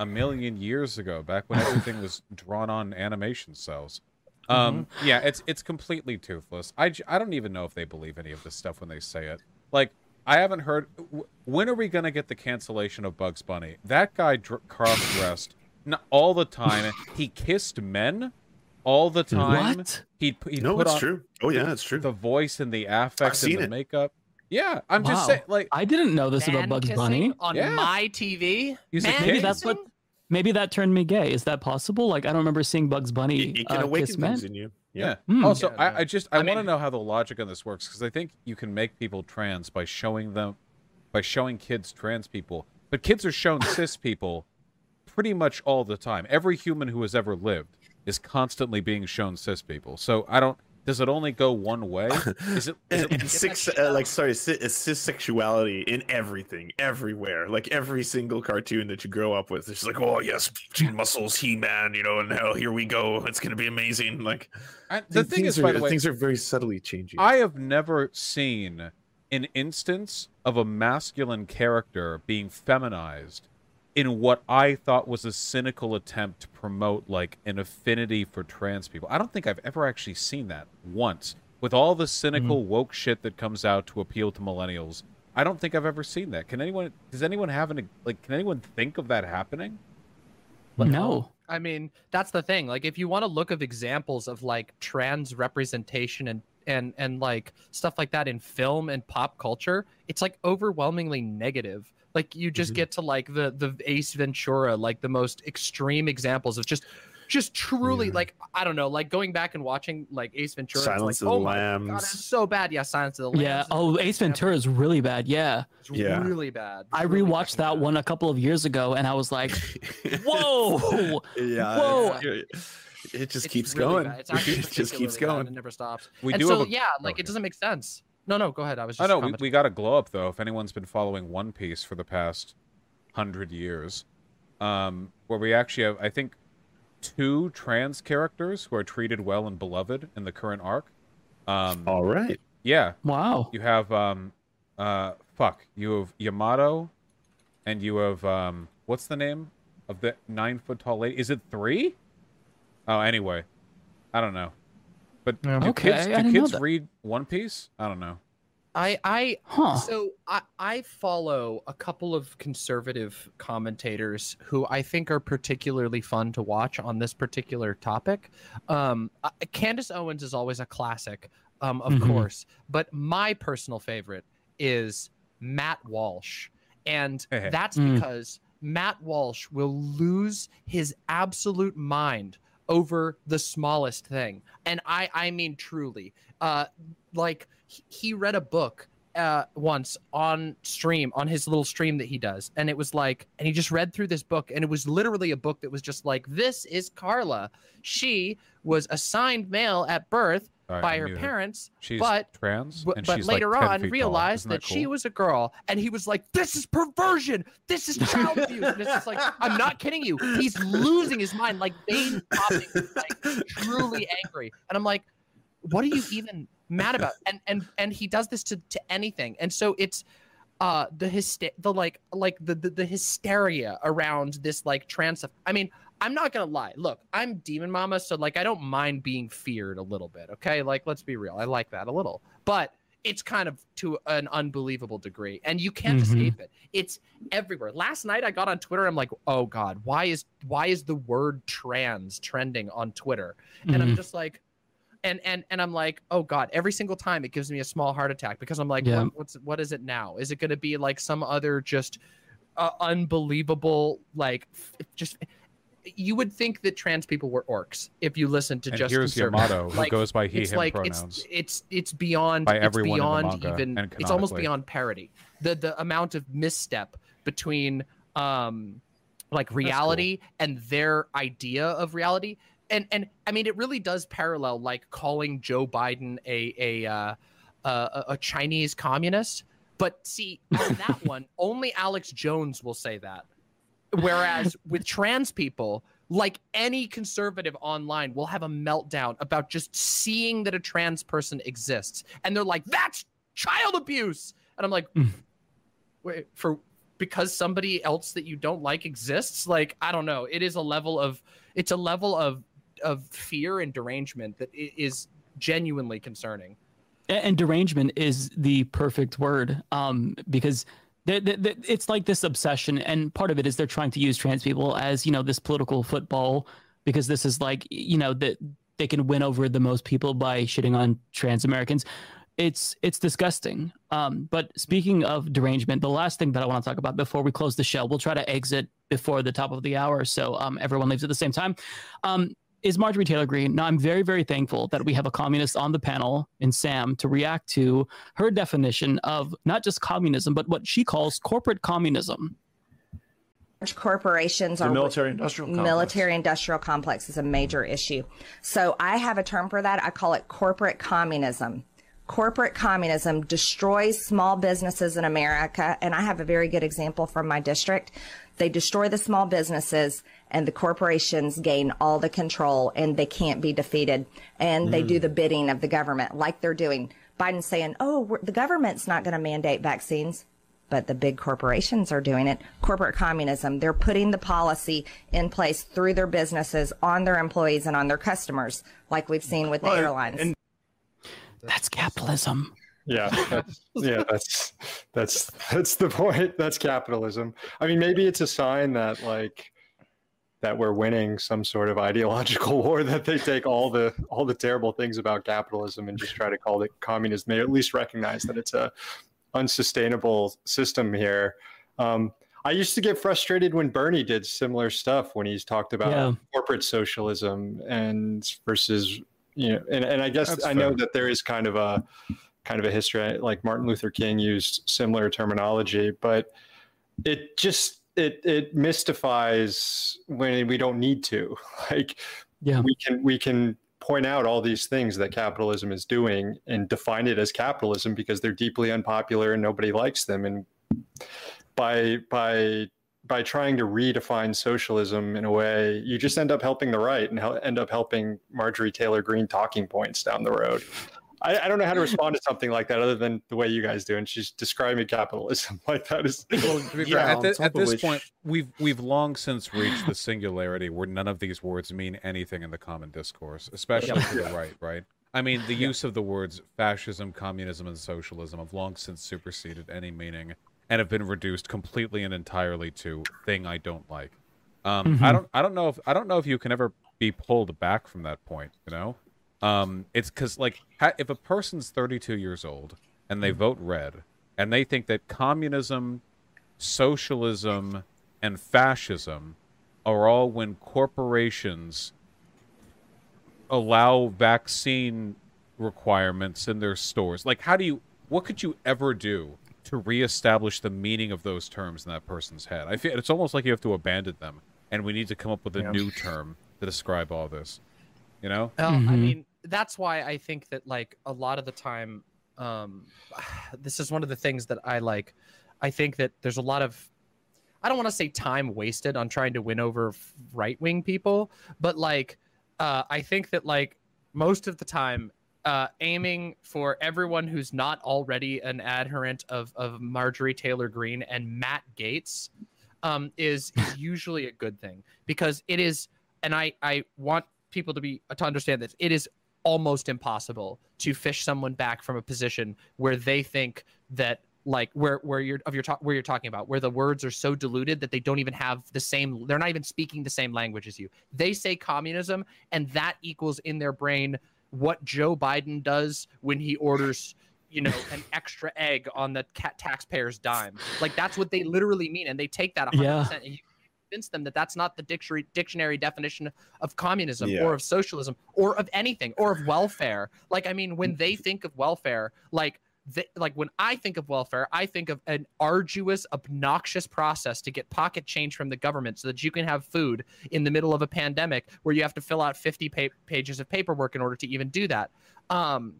a million years ago, back when everything was drawn on animation cells. Um, mm-hmm. yeah, it's it's completely toothless. I, I don't even know if they believe any of this stuff when they say it. Like, I haven't heard. When are we gonna get the cancellation of Bugs Bunny? That guy dr- cross dressed all the time. he kissed men all the time. What? He'd, he'd no, put it's true. Oh yeah, it's true. The voice and the affect and the it. makeup. Yeah, I'm wow. just saying. Like, I didn't know this about Bugs Bunny on yeah. my TV. maybe that's what. Maybe that turned me gay. Is that possible? Like, I don't remember seeing Bugs Bunny it, it can uh, awaken kiss things men. in you. Yeah. yeah. Mm. Also, yeah, I, I, just I, I want to know how the logic on this works because I think you can make people trans by showing them, by showing kids trans people, but kids are shown cis people pretty much all the time. Every human who has ever lived is constantly being shown cis people. So I don't. Does it only go one way? (laughs) Is it, is it and six, uh, like sorry, cis sexuality in everything, everywhere, like every single cartoon that you grow up with. It's like, oh yes, muscles, He Man, you know, and hell, here we go. It's gonna be amazing. Like I, the thing is, are, by the way, things are very subtly changing. I have never seen an instance of a masculine character being feminized in what I thought was a cynical attempt to promote like an affinity for trans people. I don't think I've ever actually seen that once. With all the cynical mm-hmm. woke shit that comes out to appeal to millennials, I don't think I've ever seen that. Can anyone does anyone have any like can anyone think of that happening? no. I mean, that's the thing. Like if you want to look of examples of like trans representation and and and like stuff like that in film and pop culture, it's like overwhelmingly negative. Like you just mm-hmm. get to like the the Ace Ventura, like the most extreme examples of just just truly yeah. like I don't know, like going back and watching like Ace Ventura. Silence like, of oh the Lambs. God, it's so bad. Yeah, Silence of the Lambs. Yeah. Oh, Ace Ventura is really bad. Yeah. It's yeah. really bad. I really rewatched that bad. one a couple of years ago, and I was like, (laughs) "Whoa, yeah, whoa." It just it's keeps really going. (laughs) it just keeps going. It never stops. We and do so, a... yeah, like okay. it doesn't make sense. No, no, go ahead. I was just. I know we, we got a glow up though. If anyone's been following One Piece for the past hundred years, um, where we actually have, I think, two trans characters who are treated well and beloved in the current arc. Um, All right. Yeah. Wow. You have um, uh, fuck. You have Yamato, and you have um, what's the name of the nine foot tall lady? Is it three? Oh, anyway, I don't know. But do okay, kids, do kids read One Piece? I don't know. I I huh. so I I follow a couple of conservative commentators who I think are particularly fun to watch on this particular topic. Um, Candace Owens is always a classic, um, of mm-hmm. course, but my personal favorite is Matt Walsh, and (laughs) that's mm. because Matt Walsh will lose his absolute mind over the smallest thing, and I I mean truly, uh, like he read a book uh, once on stream on his little stream that he does. And it was like and he just read through this book and it was literally a book that was just like this is carla. She was assigned male at birth by her parents she's but trans but, but later like on realized that, that cool? she was a girl and he was like this is perversion! This is child (laughs) abuse! And it's just like i'm not kidding you. He's losing his mind like veins popping like truly angry. And i'm like what are you even mad about? And and and he does this to to anything. And so it's uh the hyster- the like like the, the the hysteria around this like trans i mean i'm not gonna lie look i'm demon mama so like i don't mind being feared a little bit okay like let's be real i like that a little but it's kind of to an unbelievable degree and you can't mm-hmm. escape it it's everywhere last night i got on twitter i'm like oh god why is why is the word trans trending on twitter and mm-hmm. i'm just like and and and I'm like, oh god, every single time it gives me a small heart attack because I'm like, yeah. what, what's what is it now? Is it going to be like some other just uh, unbelievable like just you would think that trans people were orcs if you listen to and just here's Yamato, who goes by he him like, pronouns. It's, it's it's beyond by it's beyond even it's almost beyond parody. The the amount of misstep between um like reality cool. and their idea of reality and and I mean, it really does parallel like calling Joe Biden a a uh, a, a Chinese communist. But see, on that (laughs) one, only Alex Jones will say that. Whereas with trans people, like any conservative online, will have a meltdown about just seeing that a trans person exists, and they're like, "That's child abuse," and I'm like, hmm. "Wait, for because somebody else that you don't like exists?" Like, I don't know. It is a level of it's a level of of fear and derangement that is genuinely concerning. And derangement is the perfect word um, because it's like this obsession, and part of it is they're trying to use trans people as you know this political football because this is like you know that they can win over the most people by shitting on trans Americans. It's it's disgusting. Um, but speaking of derangement, the last thing that I want to talk about before we close the show, we'll try to exit before the top of the hour, so um, everyone leaves at the same time. Um, is Marjorie Taylor Greene. Now, I'm very, very thankful that we have a communist on the panel in Sam to react to her definition of not just communism, but what she calls corporate communism. Corporations the are military industrial complex. military industrial complex is a major issue. So I have a term for that. I call it corporate communism. Corporate communism destroys small businesses in America, and I have a very good example from my district. They destroy the small businesses and the corporations gain all the control and they can't be defeated. And mm. they do mm. the bidding of the government like they're doing. Biden's saying, oh, the government's not going to mandate vaccines. But the big corporations are doing it. Corporate communism. They're putting the policy in place through their businesses on their employees and on their customers, like we've seen with the well, airlines. And- that's capitalism. Yeah, (laughs) that's, yeah, that's that's that's the point. That's capitalism. I mean, maybe it's a sign that like that we're winning some sort of ideological (laughs) war that they take all the all the terrible things about capitalism and just try to call it communism they at least recognize that it's a unsustainable system here um, i used to get frustrated when bernie did similar stuff when he's talked about yeah. corporate socialism and versus you know and, and i guess That's i fair. know that there is kind of a kind of a history like martin luther king used similar terminology but it just it it mystifies when we don't need to. (laughs) Like yeah. we can we can point out all these things that capitalism is doing and define it as capitalism because they're deeply unpopular and nobody likes them and by by by trying to redefine socialism in a way you just end up helping the right and end up helping Marjorie Taylor Greene talking points down the road I, I, don't know how to respond to something like that other than the way you guys do. And she's describing capitalism (laughs) like that is. Well, (laughs) yeah, at, the, at this which... point, we've we've long since reached the singularity where none of these words mean anything in the common discourse, especially to the right. Right. I mean, the use of the words fascism, communism, and socialism have long since superseded any meaning and have been reduced completely and entirely to thing I don't like. Um, mm-hmm. I don't, I don't know if I don't know if you can ever be pulled back from that point. You know, um, it's because like ha- if a person's 32 years old and they vote red and they think that communism, socialism, and fascism are all when corporations allow vaccine requirements in their stores. Like, how do you? What could you ever do to reestablish the meaning of those terms in that person's head? I feel it's almost like you have to abandon them, and we need to come up with a yeah. new term to describe all this. You know? Well, mm-hmm. I mean, that's why I think that like a lot of the time, um, (sighs) this is one of the things that I like. I think that there's a lot of I don't want to say time wasted on trying to win over right wing people, but like uh, I think that like most of the time, uh, aiming for everyone who's not already an adherent of of Marjorie Taylor Greene and Matt Gaetz um, is, is (laughs) usually a good thing because it is, and I I want people to be to understand this. It is almost impossible to fish someone back from a position where they think that like where where you're of your talk where you're talking about where the words are so diluted that they don't even have the same they're not even speaking the same language as you they say communism and that equals in their brain what joe biden does when he orders you know an extra egg on the cat taxpayer's dime like that's what they literally mean and they take that 100% yeah. and you convince them that that's not the dictionary dictionary definition of communism yeah. or of socialism or of anything or of welfare like i mean when they think of welfare like they, like when I think of welfare, I think of an arduous, obnoxious process to get pocket change from the government so that you can have food in the middle of a pandemic where you have to fill out 50 pa- pages of paperwork in order to even do that. Um,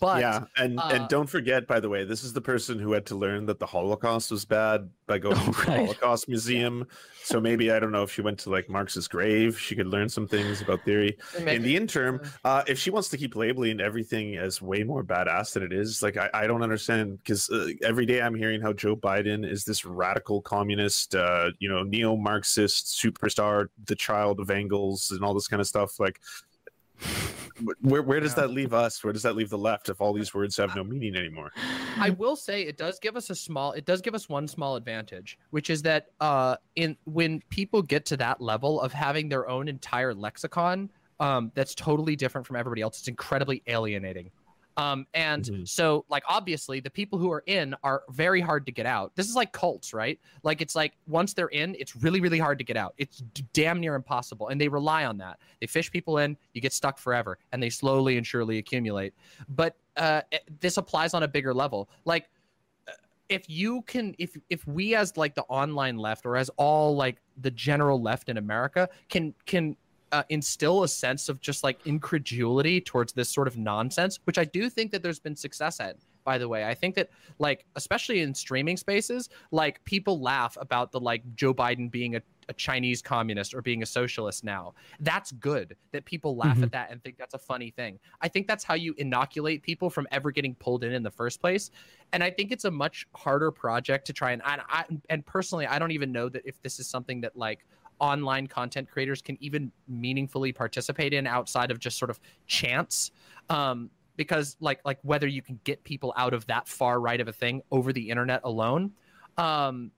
but yeah, and uh, and don't forget, by the way, this is the person who had to learn that the Holocaust was bad by (laughs) going oh, to the Holocaust Museum. So maybe I don't know if she went to like Marx's grave, she could learn some things about theory. Maybe. In the interim, uh, if she wants to keep labeling everything as way more badass than it is, like I, I don't understand because uh, every day I'm hearing how Joe Biden is this radical communist, uh, you know, neo-Marxist superstar, the child of Engels, and all this kind of stuff. Like where where does that leave us? Where does that leave the left if all these words have no meaning anymore? I will say it does give us a small it does give us one small advantage, which is that uh in when people get to that level of having their own entire lexicon um that's totally different from everybody else, it's incredibly alienating. Um, and mm-hmm. so, like, obviously, the people who are in are very hard to get out. This is like cults, right? Like, it's like once they're in, it's really, really hard to get out. It's damn near impossible. And they rely on that. They fish people in, you get stuck forever, and they slowly and surely accumulate. But uh, eh, this applies on a bigger level. Like, uh, if you can if if we as like the online left or as all like the general left in america can can uh, instill a sense of just like incredulity towards this sort of nonsense, which I do think that there's been success at. By the way, I think that like especially in streaming spaces, like people laugh about the like Joe Biden being a, a Chinese communist or being a socialist now. That's good that people laugh mm-hmm. at that and think that's a funny thing. I think that's how you inoculate people from ever getting pulled in in the first place. And I think it's a much harder project to try and I, I and personally, I don't even know that if this is something that like online content creators can even meaningfully participate in outside of just sort of chance um, because like like whether you can get people out of that far right of a thing over the internet alone um,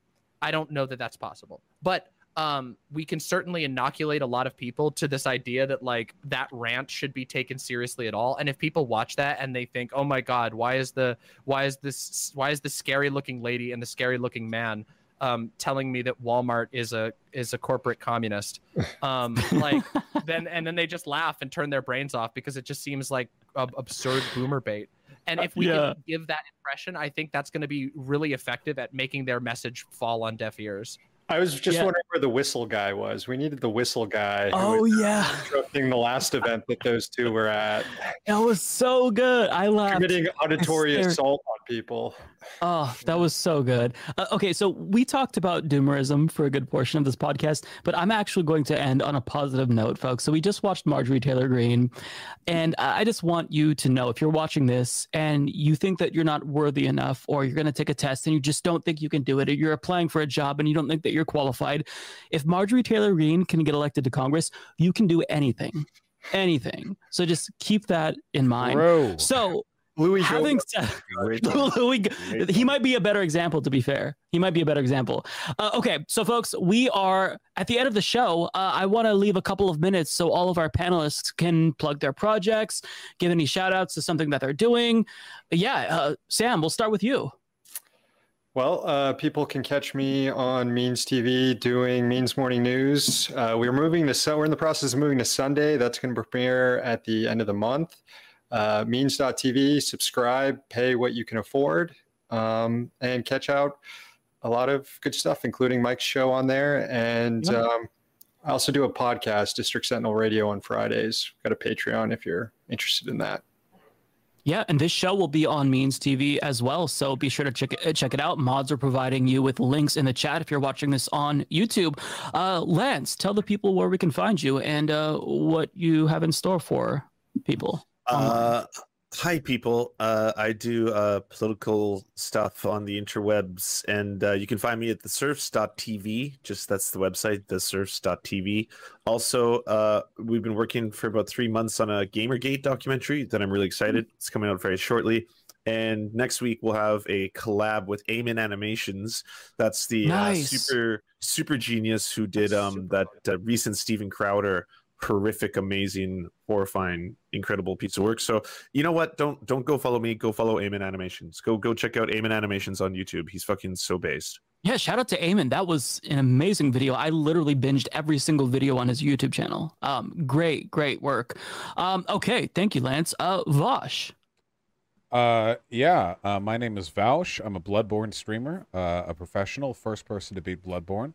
i don't know that that's possible but um, we can certainly inoculate a lot of people to this idea that like that rant should be taken seriously at all. And if people watch that and they think, "Oh my God, why is the why is this why is the scary looking lady and the scary looking man um, telling me that Walmart is a is a corporate communist. Um, (laughs) like then and then they just laugh and turn their brains off because it just seems like a, absurd boomer bait. And if we yeah. give that impression, I think that's going to be really effective at making their message fall on deaf ears. I was just yeah. wondering where the whistle guy was. We needed the whistle guy. Oh yeah, interrupting the last event that those two were at. That was so good. I love committing auditory assault on people. Oh, that was so good. Uh, okay, so we talked about doomerism for a good portion of this podcast, but I'm actually going to end on a positive note, folks. So we just watched Marjorie Taylor Greene, and I just want you to know if you're watching this and you think that you're not worthy enough, or you're going to take a test and you just don't think you can do it, or you're applying for a job and you don't think that you're qualified. If Marjorie Taylor Greene can get elected to Congress, you can do anything anything. So just keep that in mind. Bro. So Louis having said, (laughs) (laughs) Louis, he might be a better example. To be fair, he might be a better example. Uh, okay, so folks, we are at the end of the show. Uh, I want to leave a couple of minutes so all of our panelists can plug their projects, give any shout outs to something that they're doing. Yeah, uh, Sam, we'll start with you. Well, uh, people can catch me on Means TV doing Means Morning News. Uh, we're moving to so we're in the process of moving to Sunday. That's going to premiere at the end of the month. Uh, Means.tv, subscribe, pay what you can afford, um, and catch out a lot of good stuff, including Mike's show on there. And um, I also do a podcast, District Sentinel Radio, on Fridays. Got a Patreon if you're interested in that. Yeah, and this show will be on Means TV as well, so be sure to check it, check it out. Mods are providing you with links in the chat if you're watching this on YouTube. Uh, Lance, tell the people where we can find you and uh, what you have in store for people. Uh, Hi, people. Uh, I do uh, political stuff on the interwebs, and uh, you can find me at theserfs.tv. Just that's the website, theserfs.tv. Also, uh, we've been working for about three months on a Gamergate documentary that I'm really excited. It's coming out very shortly. And next week we'll have a collab with Eamon Animations. That's the uh, nice. super super genius who did um, that uh, recent Steven Crowder horrific, amazing, horrifying, incredible piece of work. So you know what? Don't don't go follow me. Go follow Eamon Animations. Go go check out Eamon Animations on YouTube. He's fucking so based. Yeah, shout out to Eamon. That was an amazing video. I literally binged every single video on his YouTube channel. Um, great, great work. Um, okay, thank you, Lance. Uh, Vaush. Uh, yeah. Uh, my name is Vaush. I'm a Bloodborne streamer. Uh, a professional, first person to beat Bloodborne.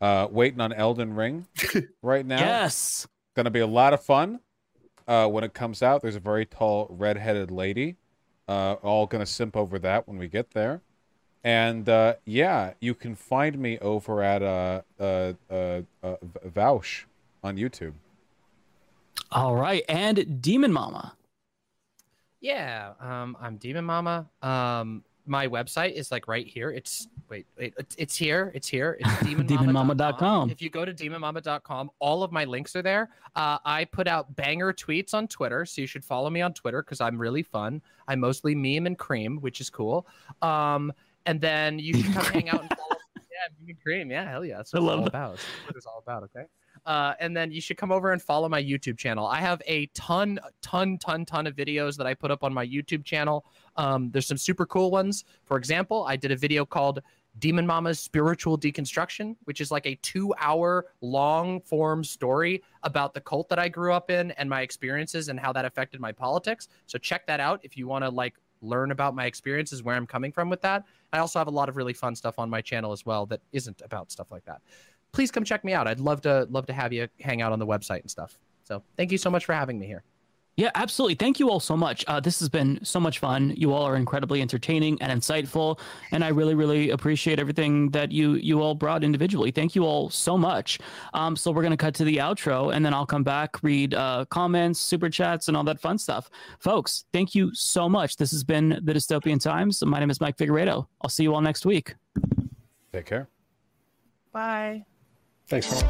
Uh, waiting on Elden Ring (laughs) right now. yes going to be a lot of fun. Uh, when it comes out, there's a very tall red-headed lady. Uh, all going to simp over that when we get there. And uh, yeah, you can find me over at uh, uh, uh, uh, Vaush on YouTube. All right, and Demon Mama. Yeah, um, I'm Demon Mama. Um, my website is like right here. It's wait, wait, it's, it's here. It's here. It's (laughs) demonmama.com. demonmama.com. If you go to demonmama.com, all of my links are there. Uh, I put out banger tweets on Twitter, so you should follow me on Twitter because I'm really fun. I mostly meme and cream, which is cool. Um, and then you should come hang out and follow. (laughs) Yeah, meme and cream. Yeah, hell yeah. That's what I it's all that. about. That's what it's all about. Okay. Uh, and then you should come over and follow my YouTube channel. I have a ton, ton, ton, ton of videos that I put up on my YouTube channel. Um, there's some super cool ones. For example, I did a video called Demon Mama's Spiritual Deconstruction, which is like a two hour long form story about the cult that I grew up in and my experiences and how that affected my politics. So check that out if you want to like learn about my experiences, where I'm coming from with that. I also have a lot of really fun stuff on my channel as well that isn't about stuff like that please come check me out. I'd love to love to have you hang out on the website and stuff. So thank you so much for having me here. Yeah, absolutely. Thank you all so much. Uh, this has been so much fun. You all are incredibly entertaining and insightful, and I really, really appreciate everything that you you all brought individually. Thank you all so much. Um, so we're gonna cut to the outro, and then I'll come back, read uh, comments, super chats, and all that fun stuff. Folks, thank you so much. This has been the Dystopian Times. My name is Mike Figueredo. I'll see you all next week. Take care. Bye. Thanks.